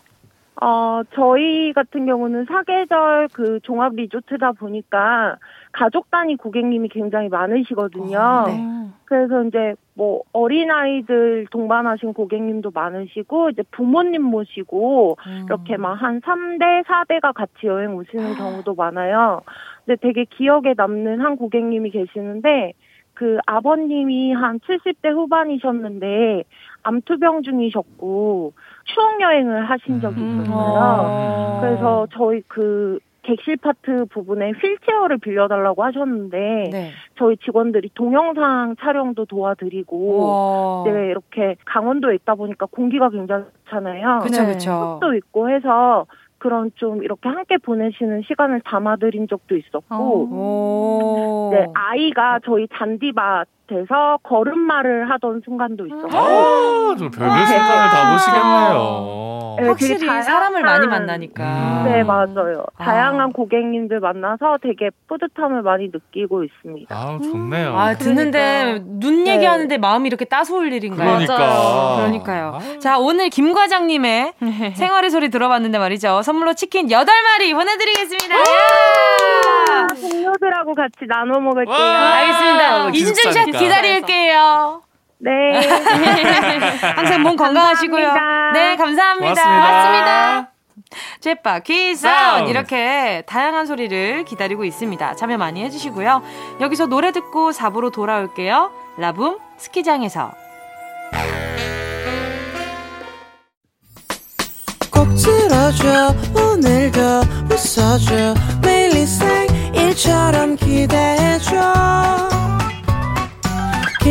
어, 저희 같은 경우는 사계절 그 종합 리조트다 보니까 가족 단위 고객님이 굉장히 많으시거든요. 네. 그래서 이제 뭐 어린아이들 동반하신 고객님도 많으시고 이제 부모님 모시고 음. 이렇게 막 한 3대, 4대가 같이 여행 오시는 경우도 많아요. 근데 되게 기억에 남는 한 고객님이 계시는데 그 아버님이 한 70대 후반이셨는데 암투병 중이셨고 추억 여행을 하신 적이 음. 있었어요. 그래서 저희 그 객실 파트 부분에 휠체어를 빌려달라고 하셨는데 네. 저희 직원들이 동영상 촬영도 도와드리고 와. 네 이렇게 강원도에 있다 보니까 공기가 굉장히 좋잖아요. 그쵸, 네. 그쵸. 도 있고 해서 그런 좀 이렇게 함께 보내시는 시간을 담아드린 적도 있었고 오. 네 아이가 저희 잔디밭 에서 걸음마를 하던 순간도 있었고 아, 저 별별 순간을 다 보시겠네요. 네, 확실히 다양한- 사람을 많이 만나니까. 음. 네 맞아요 아. 다양한 고객님들 만나서 되게 뿌듯함을 많이 느끼고 있습니다. 아, 좋네요. 아, 듣는데 눈 네. 얘기하는데 마음이 이렇게 따스울 일인가요? 그러니까. 그러니까요. 아. 자, 오늘 김 과장님의 생활의 소리 들어봤는데 말이죠. 선물로 치킨 8마리 보내드리겠습니다. 야! 동료들하고 같이 나눠 먹을게요. 와! 알겠습니다. 아, 인증샷 기숙사니까. 기다릴게요. 네. 항상 몸 건강하시고요. 감사합니다. 네, 감사합니다. 고맙습니다. jet바퀴 사운드 이렇게 다양한 소리를 기다리고 있습니다. 참여 많이 해주시고요. 여기서 노래 듣고 4부로 돌아올게요. 라붐 스키장에서 꼭 들어줘 오늘도 웃어줘 매일 일상일처럼 기대해줘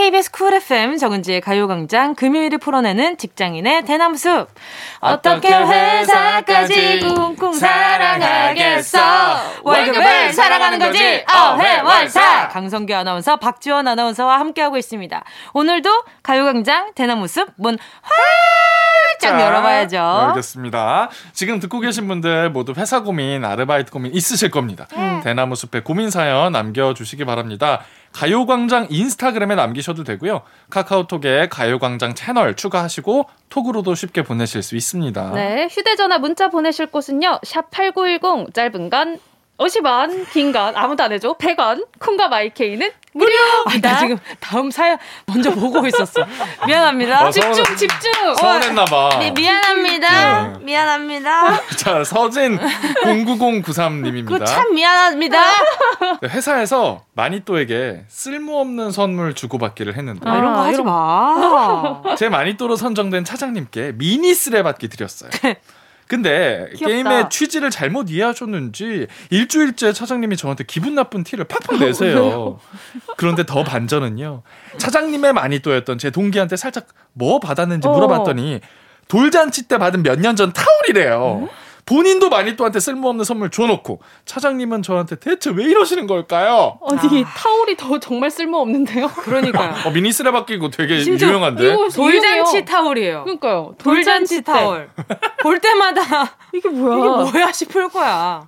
KBS 쿨 FM 정은지의 가요광장 금요일을 풀어내는 직장인의 대나무숲. 어떻게 회사까지 쿵쿵 사랑하겠어? 월급을 사랑하는 거지? 어회월사! 강성규 아나운서 박지원 아나운서와 함께하고 있습니다. 오늘도 가요광장 대나무숲 문 활 짝 열어봐야죠 알겠습니다. 지금 듣고 계신 분들 모두 회사 고민, 아르바이트 고민 있으실 겁니다. 음. 대나무 숲에 고민 사연 남겨주시기 바랍니다. 가요광장 인스타그램에 남기셔도 되고요. 카카오톡에 가요광장 채널 추가하시고 톡으로도 쉽게 보내실 수 있습니다. 네, 휴대전화 문자 보내실 곳은요. 샵 8910 짧은 건 50원, 긴 건 아무도 안 해줘. 100원, 콩과 마이케이는 무료입니다. 아, 나 지금 다음 사연 먼저 보고 있었어 미안합니다 어, 집중, 서운해- 집중! 서운했나봐. 미, 미안합니다. 네. 미안합니다. 자, 서진 09093님입니다. 그참 미안합니다. 회사에서 마니또에게 쓸모없는 선물 주고받기를 했는데 아, 이런 거 하지 마. 제 마니또로 선정된 차장님께 미니 쓰레받기 드렸어요. 근데 귀엽다. 게임의 취지를 잘못 이해하셨는지 일주일째 차장님이 저한테 기분 나쁜 티를 팍팍 내세요. 그런데 더 반전은요. 차장님의 마니또였던 제 동기한테 살짝 뭐 받았는지 어. 물어봤더니 돌잔치 때 받은 몇 년 전 타올이래요. 본인도 마니또한테 쓸모없는 선물 줘놓고 차장님은 저한테 대체 왜 이러시는 걸까요? 아니, 타올이 더 정말 쓸모없는데요? 그러니까요. 어, 미니 쓰레받기 이거 되게 유명한데. 돌잔치. 타올이에요. 그러니까요. 돌잔치 때. 타올. 볼 때마다 이게 뭐야? 이게 뭐야 싶을 거야.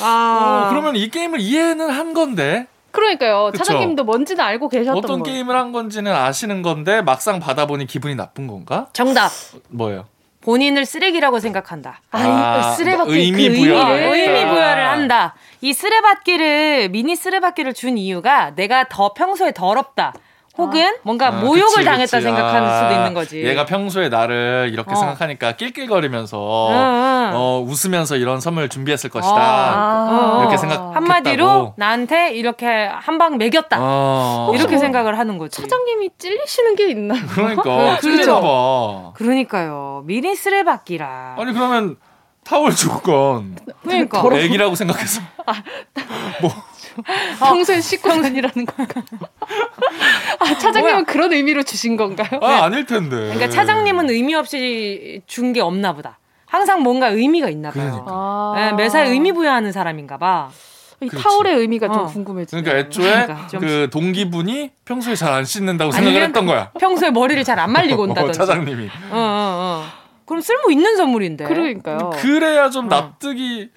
어, 아, 그러면 이 게임을 이해는 한 건데 그러니까요. 그쵸. 차장님도 뭔지는 알고 계셨던 어떤 거예요. 게임을 한 건지는 아시는 건데 막상 받아보니 기분이 나쁜 건가? 정답. 뭐예요? 본인을 쓰레기라고 생각한다. 아, 쓰레받기 의미 그 부여. 아. 의미 부여를 한다. 이 쓰레받기를 미니 쓰레받기를 준 이유가 내가 더 평소에 더럽다. 혹은 뭔가 아, 모욕을 그치, 당했다 그치. 생각하는 아, 수도 있는 거지. 얘가 평소에 나를 이렇게 어. 생각하니까 낄낄거리면서 응, 응. 어, 웃으면서 이런 선물 준비했을 것이다. 아. 이렇게 생각했다고. 한마디로 나한테 이렇게 한 방 매겼다. 어. 이렇게 생각을 하는 거지. 차장님이 찔리시는 게 있나요? 그러니까 찔리나 봐. 그러니까요. 미니 쓰레받기라. 아니 그러면 타월 줄건 그러니까. 애기라고 생각해서 평소에 씻고 다니라는 건가? 아, 차장님은 그런 의미로 주신 건가요? 아 아닐 텐데. 그러니까 차장님은 의미 없이 준 게 없나 보다. 항상 뭔가 의미가 있나 봐요. 그러니까. 아. 네, 매사에 의미 부여하는 사람인가 봐. 이 그렇지. 타올의 의미가 좀 어. 궁금해지네. 그러니까 애초에 그러니까 좀- 그 동기분이 평소에 잘 안 씻는다고 생각을 했던 거야. 평소에 머리를 잘 안 말리고 온다든지. 어, 차장님이. 어, 어, 어. 그럼 쓸모 있는 선물인데. 그러니까요. 그래야 좀 납득이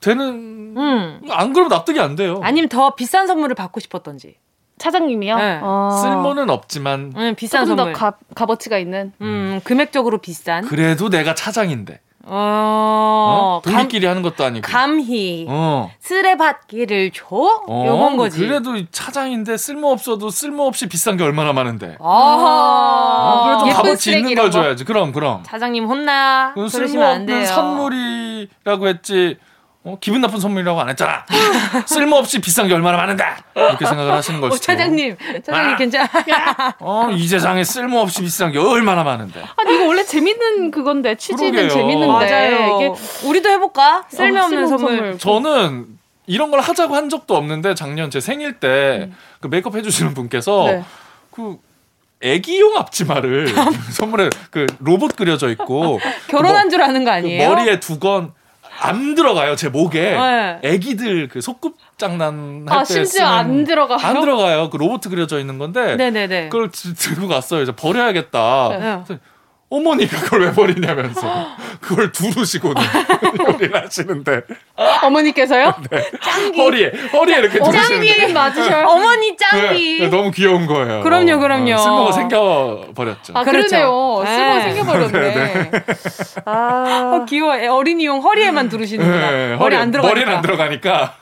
되는. 음. 안 그러면 납득이 안 돼요. 아니면 더 비싼 선물을 받고 싶었던지. 차장님이요? 네. 어. 쓸모는 없지만 응, 비싼 조금 선물. 더 값, 값어치가 있는. 음, 금액적으로 비싼. 그래도 내가 차장인데. 어, 어? 동기끼리 하는 것도 아니고. 감, 히 어. 쓰레받기를 줘? 어, 요건 거지. 그래도 이 차장인데 쓸모 없어도 쓸모 없이 비싼 게 얼마나 많은데. 어, 그래도 값어치 있는 걸? 줘야지. 그럼 그럼. 사장님 혼나. 그건 그러시면 안 쓸모없는 돼요. 선물이라고 했지. 어, 기분 나쁜 선물이라고 안 했잖아. 쓸모없이 비싼 게 얼마나 많은데. 이렇게 생각을 하시는 어, 것이죠. 차장님, 차장님 아. 괜찮아. 어, 이 세상에 쓸모없이 비싼 게 얼마나 많은데. 아니 이거 원래 재밌는 그건데 취지는 그러게요. 재밌는데 맞아요. 이게 우리도 해볼까? 쓸모없는 어, 선물. 저는 이런 걸 하자고 한 적도 없는데 작년 제 생일 때 그 메이크업 해주시는 분께서 네. 그 애기용 앞치마를 선물에 그 로봇 그려져 있고 결혼한 줄 아는 거그 아니에요? 머리에 두건 안 들어가요 제 목에 네. 애기들 그 소꿉 장난 아 할때 심지어 안 들어가요? 안 들어가요 그 로봇 그려져 있는 건데 네네네. 그걸 드- 들고 갔어요 이제 버려야겠다 네. 어머니가 그걸 왜 버리냐면서 그걸 두르시고는 요리를 하시는데 어머니께서요? 허리에 허리에 이렇게 두르시는데 짱님 맞으셔. 어머니 네, 짱이. 네, 너무 귀여운 거예요. 그럼요, 그럼요. 어, 쓸모가 생겨 버렸죠. 아 그렇죠. 그러네요. 쓸모 네. 생겨 버렸네. 아 어, 귀여워. 애- 어린이용 허리에만 두르시는구나. 네, 머리 안 들어가니까. 머리는 안 들어가니까.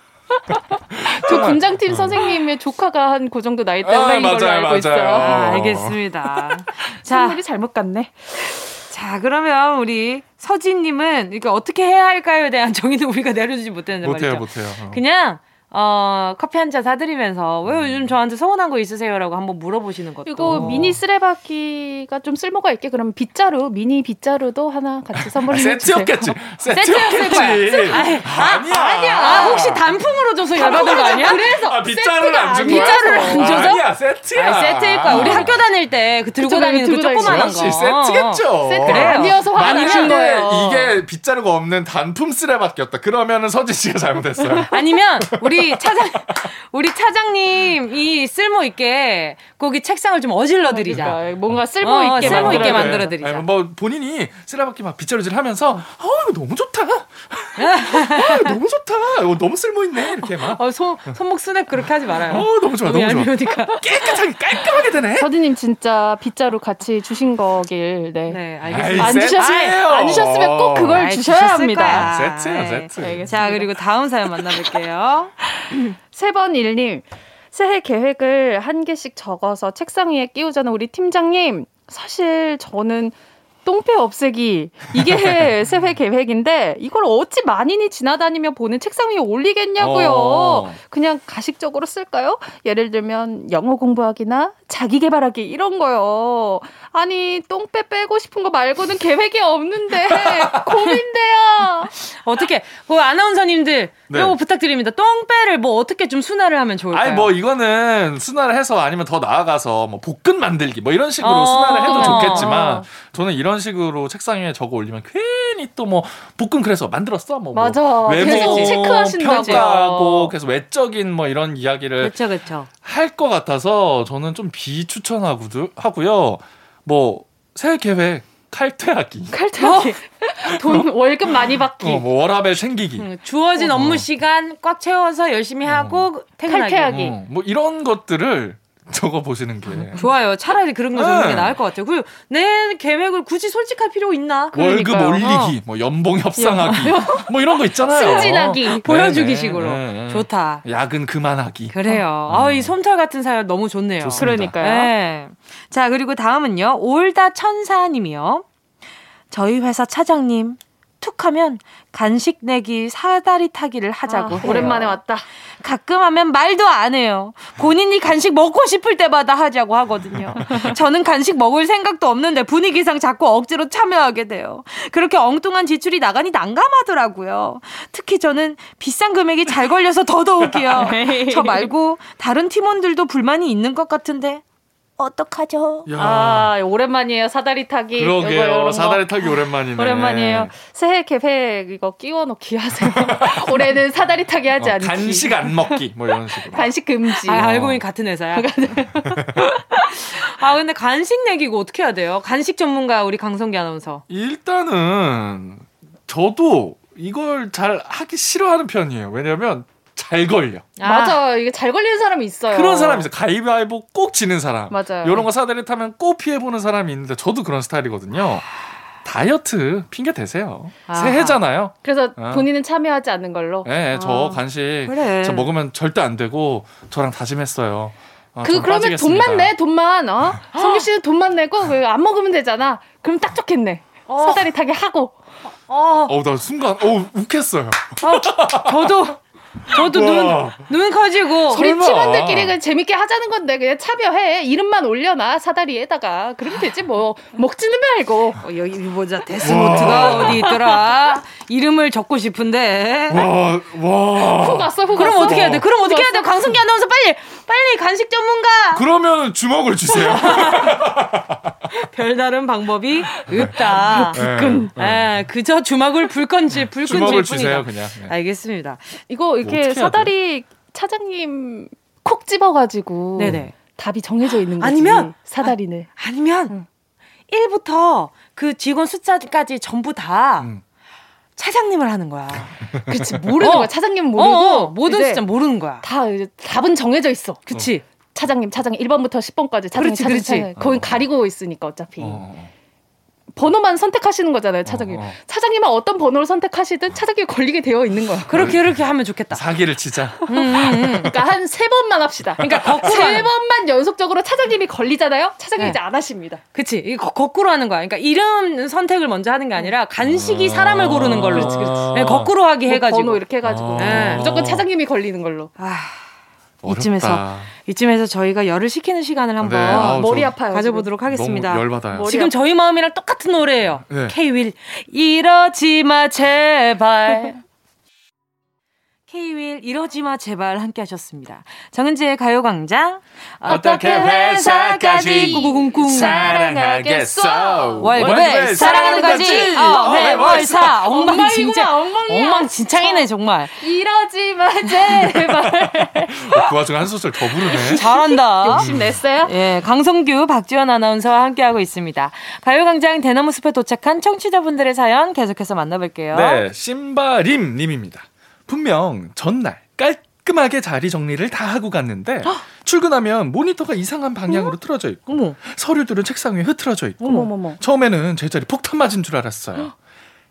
저 군장팀 선생님의 조카가 한 그 정도 나이 아, 때문인 걸로 맞아요, 알고 맞아요. 있어요. 아, 어. 알겠습니다. 자, 선물이 잘못 갔네. 자, 그러면 우리 서진님은 이거 어떻게 해야 할까요에 대한 정의는 우리가 내려주지 못했는데 못해요, 말이죠. 못해요. 어. 그냥 어, 커피 한 잔 사드리면서 왜 요즘 저한테 서운한 거 있으세요라고 한번 물어보시는 것도. 이거 미니 쓰레받기가 좀 쓸모가 있게 그러면 빗자루 미니 빗자루도 하나 같이 아, 선물해 주세요. 세트였겠지. 세트였을 거야. 세트였겠지. 아니, 아니야. 아니야. 아, 혹시 단품으로 줘서 열받은 거 아니야? 그래서 아, 빗자루를 안준 거야? 빗자루를 안 줘서? 아니야, 세트야. 아니, 세트일 거야. 우리 학교 다닐 때 그 들고 그쵸, 다니는 그 들고 다니죠. 조그만한 거. 세트겠죠. 세트 그래요. 아니어서 만약에 내신 거예요. 이게 빗자루가 없는 단품 쓰레받기였다. 그러면은 서진 씨가 잘못했어요. 아니면 우리 차장 우리 차장님이 쓸모 있게 거기 책상을 좀 어질러 드리자. 그러니까 뭔가 쓸모 어, 있게 쓸모 있게. 만들어 드리자. 아니, 뭐 본인이 쓰레받기 막 빗자루질 하면서 아 이거 너무 좋다. 아 너무 좋다. 이거 너무 쓸모 있네 이렇게 막. 어, 손, 손목 스냅 그렇게 하지 말아요. 어 너무 좋아, 너무 너무 좋아. 얄미우니까. 깨끗하게 깔끔하게 되네. 서디님 진짜 빗자루 같이 주신 거길 네. 네, 알겠습니다. 안, 주셨, 세트예요. 안 주셨으면 꼭 그걸 주셔야 합니다. 네. 세트. 자, 그리고 다음 사연 만나 볼게요. 세번 일님 새해 계획을 한 개씩 적어서 책상 위에 끼우자는 우리 팀장님 사실 저는 똥배 없애기 이게 새해 계획인데 이걸 어찌 만인이 지나다니며 보는 책상 위에 올리겠냐고요. 어. 그냥 가식적으로 쓸까요? 예를 들면 영어 공부하기나 자기 개발하기 이런 거요. 아니 똥배 빼고 싶은 거 말고는 계획이 없는데 고민돼요. 어떻게, 그 아나운서님들, 네. 요거 부탁드립니다. 똥배를 뭐 어떻게 좀 순화를 하면 좋을까요? 아니 뭐 이거는 순화를 해서 아니면 더 나아가서 뭐 볶음 만들기 뭐 이런 식으로 어. 순화를 해도 어. 좋겠지만 저는 이런 식으로 책상 위에 적어 올리면 괜히 또 뭐 볶음 그래서 만들었어 뭐, 뭐 맞아. 외모 계속 체크하신다고요. 평가하고 계속 외적인 뭐 이런 이야기를. 할 것 같아서 저는 좀 비추천하고요. 뭐 새해 계획 칼퇴하기, 칼퇴하기. 돈 월급 많이 받기. 어, 뭐 워라벨 챙기기. 음, 주어진 어. 업무 시간 꽉 채워서 열심히 하고 퇴근하기. 칼퇴하기. 어, 뭐 이런 것들을 적어 보시는 게 좋아요. 차라리 그런 거 적는 게 네. 나을 것 같아요. 그리고 내 계획을 굳이 솔직할 필요 있나? 월급 그러니까요. 올리기, 뭐 연봉 협상하기, 뭐 이런 거 있잖아요. 승진하기. 보여주기 네네. 식으로. 네, 네. 좋다. 야근 그만하기. 그래요. 아, 이 솜털 같은 사연 너무 좋네요. 좋습니다. 그러니까요. 네. 자, 그리고 다음은요. 올다 천사님이요. 저희 회사 차장님 툭 하면 간식 내기 사다리 타기를 하자고 아, 해요. 오랜만에 왔다. 가끔 하면 말도 안 해요. 본인이 간식 먹고 싶을 때마다 하자고 하거든요. 저는 간식 먹을 생각도 없는데 분위기상 자꾸 억지로 참여하게 돼요. 그렇게 엉뚱한 지출이 나가니 난감하더라고요. 특히 저는 비싼 금액이 잘 걸려서 더더욱이요. 저 말고 다른 팀원들도 불만이 있는 것 같은데 어떡하죠? 야. 아, 오랜만이에요. 사다리 타기. 요거, 그러게요. 요런 거. 사다리 타기 오랜만이네. 오랜만이에요. 새해 계획 이거 끼워 넣기 하세요. 올해는 사다리 타기 하지 어, 않기. 간식 안 먹기 뭐 이런 식으로. 간식 금지. 아, 알고 보니 같은 회사야. 아, 근데 간식 내기고 어떻게 해야 돼요? 간식 전문가 우리 강성기 아나운서. 일단은 저도 이걸 잘 하기 싫어하는 편이에요. 왜냐면 잘 걸려. 맞아. 이게 잘 걸리는 사람이 있어요. 그런 사람이 있어요. 가위바위보 꼭 지는 사람. 맞아요. 이런 거 사다리 타면 꼭 피해보는 사람이 있는데 저도 그런 스타일이거든요. 다이어트 핑계 대세요. 아하. 새해잖아요. 그래서 아. 본인은 참여하지 않는 걸로. 네, 저 아. 간식 그래. 저 먹으면 절대 안 되고 저랑 다짐했어요. 아, 그전 그러면 빠지겠습니다. 돈만 내 돈만 어 성규 씨는 돈만 내고 왜안 먹으면 되잖아. 그럼 딱 좋겠네. 사다리 타기 하고. 어, 어, 나 순간 어 욱했어요. 저도 저도 눈, 와. 눈 커지고. 우리 팀원들끼리 그냥 재밌게 하자는 건데 그냥 참여해 이름만 올려놔 사다리에다가 그러면 되지 뭐 먹지는 말고 어, 여기 보자 데스노트가 어디 있더라 이름을 적고 싶은데 와, 와. 후 갔어 후 그럼 갔어. 어떻게 해야 돼 그럼 어떻게 해야 돼 강승기 아나운서 빨리 빨리 간식 전문가 그러면 주먹을 주세요. 별다른 방법이 없다 불끈. 예, 그저 주먹을 불 건지 불끈질 주먹을 뿐이다 주세요, 그냥. 네. 알겠습니다 이거 이렇게 어떻게 해야 사다리 차장님 콕 집어가지고 네네. 답이 정해져 있는 거지 아니면- 사다리는. 아 니면 1부터 그 직원 숫자까지 전부 다 음. 차장님을 하는 거야. 그렇지 모르는 어. 거야. 차장님은 모르고 어, 어, 모든 숫자 모르는 거야. 다 이제 답은 정해져 있어. 그치. 차장님 차장님. 1번부터 10번까지 차장님 그렇지, 차장님 그렇지. 차장님 거긴 가리고 있으니까 어차피. 어, 번호만 선택하시는 거잖아요 차장님 어, 어. 차장님은 어떤 번호를 선택하시든 차장님이 걸리게 되어 있는 거야 그렇게 그렇게 하면 좋겠다 사기를 치자. 그러니까 한 세 번만 합시다 그러니까 거꾸로 세 하는 번만 연속적으로 차장님이 걸리잖아요 차장님이 네. 이제 안 하십니다 그치. 이거 거- 거꾸로 하는 거야. 그러니까 이름 선택을 먼저 하는 게 아니라 간식이 아. 사람을 고르는 걸로. 그렇지, 그렇지. 네, 거꾸로 하게 뭐 해가지고. 번호 이렇게 해가지고 아. 네. 무조건 차장님이 걸리는 걸로 아, 어렵다. 이쯤에서 이쯤에서 저희가 열을 식히는 시간을 한번 네, 아우, 머리 저 아파요 가져보도록 하겠습니다. 너무 열받아요. 지금 저희 마음이랑 똑같은 노래예요. 네. K-윌 이러지 마 제발. K-윌 이러지 마 제발 함께 하셨습니다. 정은지의 가요광장 어떻게 회사까지 꾸꾸꿍꿍 사랑하겠어. 월급을 사랑하는 거지. 어, 네, 월사 엉망진창. 엉망이야. 엉망 진창이네 정말. 이러지 마 제발 그 와중에 한 소절 더 부르네. 잘한다. 욕심 냈어요? 예, 강성규, 박지원 아나운서와 함께하고 있습니다. 가요광장 대나무 숲에 도착한 청취자분들의 사연 계속해서 만나볼게요. 네, 심바림 님입니다. 분명 전날 깔끔하게 자리 정리를 다 하고 갔는데 출근하면 모니터가 이상한 방향으로 틀어져 있고 어머, 서류들은 책상 위에 흐트러져 있고 어머머머. 처음에는 제 자리 폭탄 맞은 줄 알았어요.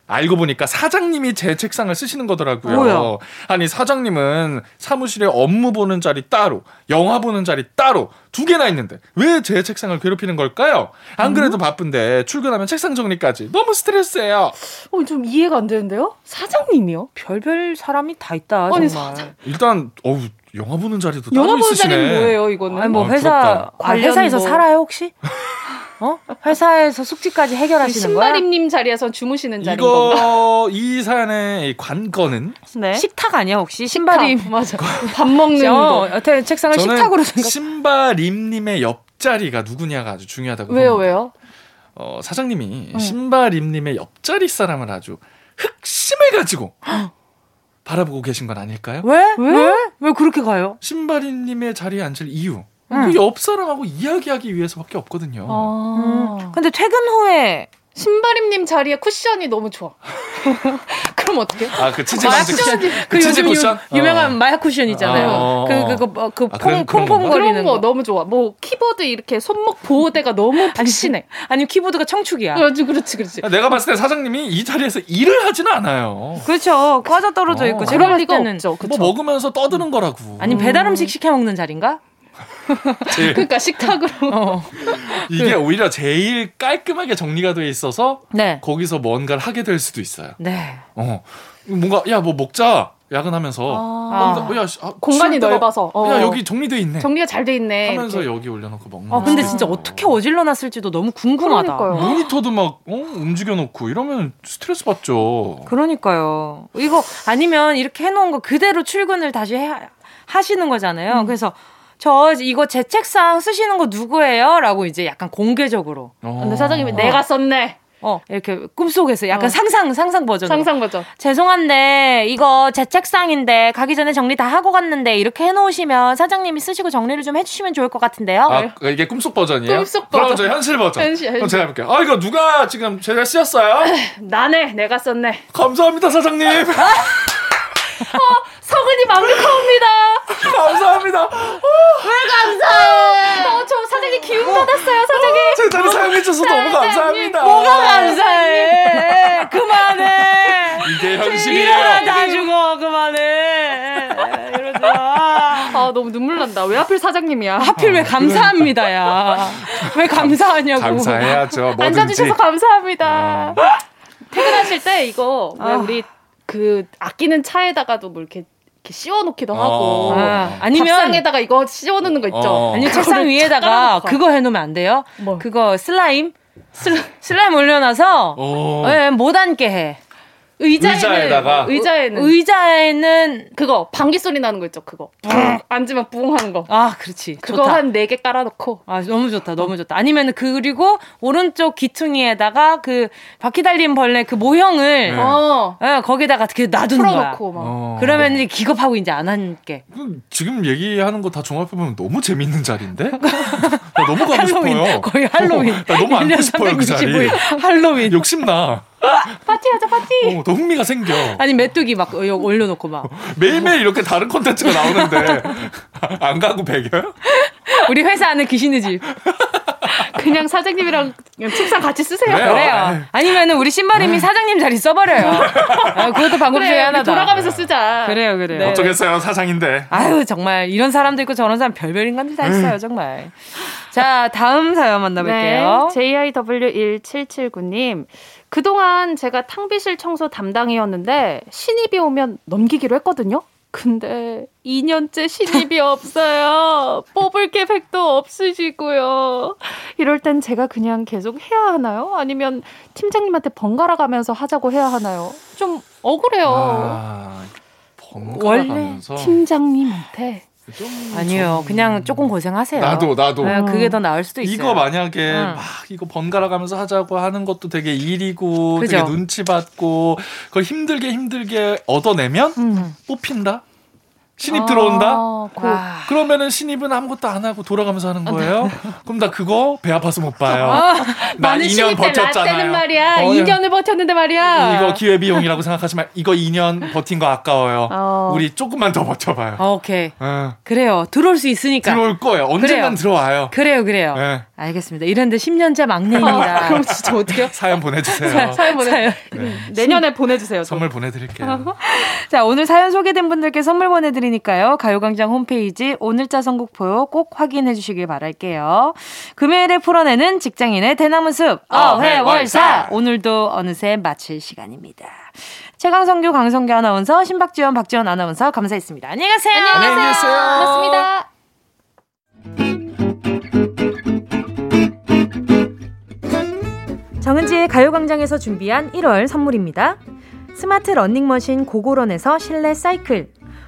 알고 보니까 사장님이 제 책상을 쓰시는 거더라고요. 뭐야? 아니 사장님은 사무실에 업무 보는 자리 따로, 영화 보는 자리 따로 두 개나 있는데 왜 제 책상을 괴롭히는 걸까요? 안 그래도 바쁜데 출근하면 책상 정리까지 너무 스트레스예요. 어, 좀 이해가 안 되는데요? 사장님이요? 별별 사람이 다 있다. 아니, 정말. 일단 어우 영화 보는 자리도 영화 따로 보는 있으시네. 자리는 뭐예요 이거는? 아니 뭐 아, 회사 부럽다. 아, 회사에서 관련 뭐. 살아요 혹시? 어? 회사에서 숙직까지 해결하시는 거야? 신바림님 자리에서 주무시는 자리인 건가? 이거 이 사연의 관건은 네. 식탁 아니야 혹시? 신발이 맞아. 밥 먹는 어, 거. 어때 책상을 저는 식탁으로 생각. 신바림님의 옆자리가 누구냐가 아주 중요하다고 왜요 봅니다. 왜요? 어, 사장님이 응. 신바림님의 옆자리 사람을 아주 흑심을 가지고 바라보고 계신 건 아닐까요? 왜? 왜? 왜 그렇게 가요? 신바림님의 자리에 앉을 이유 응. 그옆 사람하고 이야기하기 위해서밖에 없거든요. 아. 근데 퇴근 후에 신바림님 자리에 쿠션이 너무 좋아. 그럼 어떻게? 아그 치즈 마약 쿠션, 쿠션, 그 치즈 요즘 쿠션 유, 유명한 어. 마약 쿠션 있잖아요. 어. 그 그거 뭐, 그 아, 퐁? 퐁퐁 거리는 그런 거 거. 너무 좋아. 뭐 키보드 이렇게 손목 보호대가 너무 푹신해. 아니 키보드가 청축이야. 그렇지 그렇지 그렇지. 내가 봤을 때 사장님이 이 자리에서 일을 하지는 않아요. 그렇죠. 과자 떨어져 어. 있고 제가 그럴 리가 때는 없죠. 그쵸? 뭐 먹으면서 떠드는 거라고. 아니 배달 음식 시켜 먹는 자리인가? 제일- 그러니까 식탁으로. 어. 이게 오히려 제일 깔끔하게 정리가 돼 있어서 네. 거기서 뭔가를 하게 될 수도 있어요. 네. 어. 뭔가 야 뭐 먹자 야근하면서 아. 어, 야, 씨, 아, 공간이 넓어서. 어. 야 여기 정리돼 있네. 정리가 잘 돼 있네. 하면서 이렇게. 여기 올려놓고 먹는. 아 근데 거. 진짜 어떻게 어질러 놨을지도 너무 궁금하다. 그러니까요. 모니터도 막 어? 움직여 놓고 이러면 스트레스 받죠. 그러니까요. 이거 아니면 이렇게 해놓은 거 그대로 출근을 다시 해, 하시는 거잖아요. 음. 그래서 저 이거 제 책상 쓰시는 거 누구예요? 라고 이제 약간 공개적으로. 근데 사장님이 내가 썼네. 어, 이렇게 꿈속에서 약간 어. 상상, 상상 버전. 상상 버전. 죄송한데, 이거 제 책상인데, 가기 전에 정리 다 하고 갔는데, 이렇게 해놓으시면 사장님이 쓰시고 정리를 좀 해주시면 좋을 것 같은데요? 아, 이게 꿈속 버전이에요? 꿈속 그럼 버전. 저 현실 버전. 현실, 그럼 현실. 제가 해볼게요. 아, 이거 누가 지금 제가 쓰였어요? 나네, 내가 썼네. 감사합니다, 사장님. 서근이 만극합니다. 감사합니다. 왜 감사해? 어, 저 사장님 기운 받았어요, 사장님. 제 자리 사용해주셔서 너무 감사합니다. 뭐가 감사해! 그만해! 이게 현실이에요. 일어나 다 죽어, 그만해! 아, 너무 눈물 난다. 왜 하필 사장님이야? 하필 왜 감사합니다, 야. 왜 감사하냐고. 감사해야죠. 뭐든지. 앉아주셔서 감사합니다. 퇴근하실 때 이거 왜 아. 우리 그 아끼는 차에다가도 뭐 이렇게 이렇게 씌워놓기도 하고 아, 아니면- 밥상에다가 이거 씌워놓는 거 있죠. 어. 아니면 책상 위에다가 깔아놓고. 그거 해놓으면 안 돼요? 뭐? 그거 슬라임? 슬라임 올려놔서 어. 예, 못 앉게 해. 의자에는 의자에다가? 의자에는 의자에는 그거 방귀 소리 나는 거 있죠. 그거 붕 앉으면 붕 하는 거. 아 그렇지. 그거. 한 네 개 깔아놓고 아 너무 좋다 너무 좋다 아니면 그리고 오른쪽 귀퉁이에다가 그 바퀴 달린 벌레 그 모형을 네. 어 예, 거기다가 그 놔두는 거야 풀어놓고 막 어. 그러면 이제 기겁하고 이제 안그 지금 얘기하는 거 다 종합해 보면 너무 재밌는 자리인데? 나 너무 가고 할로윈 싶어요. 거의 할로윈 어, 나 너무 앉고 1년 싶어요, 그 자리. 365일 할로윈 욕심 나. 파티하자 파티. 어, 더 흥미가 생겨. 아니 메뚜기 막 어, 올려놓고 막 매일매일 이렇게 다른 콘텐츠가 나오는데 안 가고 배겨요? 우리 회사 안에 귀신의 집 그냥 사장님이랑 그냥 책상 같이 쓰세요. 그래요. 그래요 아니면은 우리 신발님이 사장님 자리 써버려요 아, 그것도 방법 중에 그래, 하나다 돌아가면서 쓰자. 그래요 그래요 네. 어쩌겠어요, 사장인데. 아유 정말 이런 사람도 있고 저런 사람 별별 인간들 다 있어요 정말. 자 다음 사연 만나볼게요. 네, JIW1779님. 그동안 제가 탕비실 청소 담당이었는데 신입이 오면 넘기기로 했거든요. 근데 2년째 신입이 없어요. 뽑을 계획도 없으시고요. 이럴 땐 제가 그냥 계속 해야 하나요? 아니면 팀장님한테 번갈아 가면서 하자고 해야 하나요? 좀 억울해요. 아, 번갈아 가면서 팀장님한테 좀 아니요 좀- 그냥 조금 고생하세요. 나도 나도 음. 네, 그게 더 나을 수도 있어요. 이거 만약에 응. 막 이거 번갈아 가면서 하자고 하는 것도 되게 일이고 그죠. 되게 눈치 받고 그걸 힘들게 힘들게 얻어내면 음. 뽑힌다. 신입 들어온다. 아, 그- 와. 그러면은 신입은 아무것도 안 하고 돌아가면서 하는 거예요? 그럼 나 그거 배 아파서 못 봐요. 아, 나 나는 2년 신입 때 버텼잖아요. 말이야. 어, 2년을 버텼는데 말이야. 이거 기회 비용이라고 생각하지만 이거 2년 버틴 거 아까워요. 어. 우리 조금만 더 버텨봐요. 어, 오케이 어. 그래요 들어올 수 있으니까. 들어올 거예요. 언젠간 그래요. 들어와요. 그래요 그래요. 네. 알겠습니다. 이런데 10년째 막내입니다. 그럼 진짜 어떡해요? 사연 보내주세요. 사연 보내. 사연. 네. 내년에 보내주세요. 저. 선물 보내드릴게요. 자, 오늘 사연 소개된 분들께 선물 보내드리 니까요. 가요광장 홈페이지 오늘자 선곡표 꼭 확인해 주시길 바랄게요. 금요일에 풀어내는 직장인의 대나무 숲, 어회월사. 오늘도 어느새 마칠 시간입니다. 최강성규, 강성규 아나운서, 신박지원, 박지원 아나운서 감사했습니다. 안녕히 가세요. 안녕히 계세요. 고맙습니다. 정은지의 가요광장에서 준비한 1월 선물입니다. 스마트 러닝머신 고고런에서 실내 사이클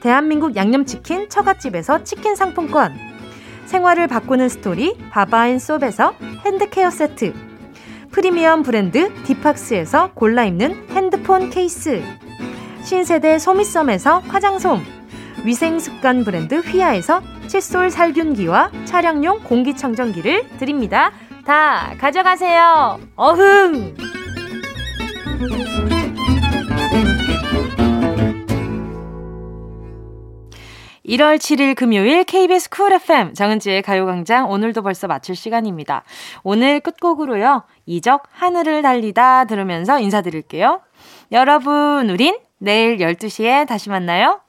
대한민국 양념치킨 처갓집에서 치킨 상품권 생활을 바꾸는 스토리 바바앤솝에서 hand care 세트 프리미엄 브랜드 디팍스에서 골라 입는 핸드폰 케이스 신세대 소미썸에서 화장솜 위생습관 브랜드 휘하에서 칫솔 살균기와 차량용 공기청정기를 드립니다. 다 가져가세요. 어흥! 1월 7일 금요일 KBS 쿨 FM 정은지의 가요광장 오늘도 벌써 마칠 시간입니다. 오늘 끝곡으로요. 이적 하늘을 달리다 들으면서 인사드릴게요. 여러분, 우린 내일 12시에 다시 만나요.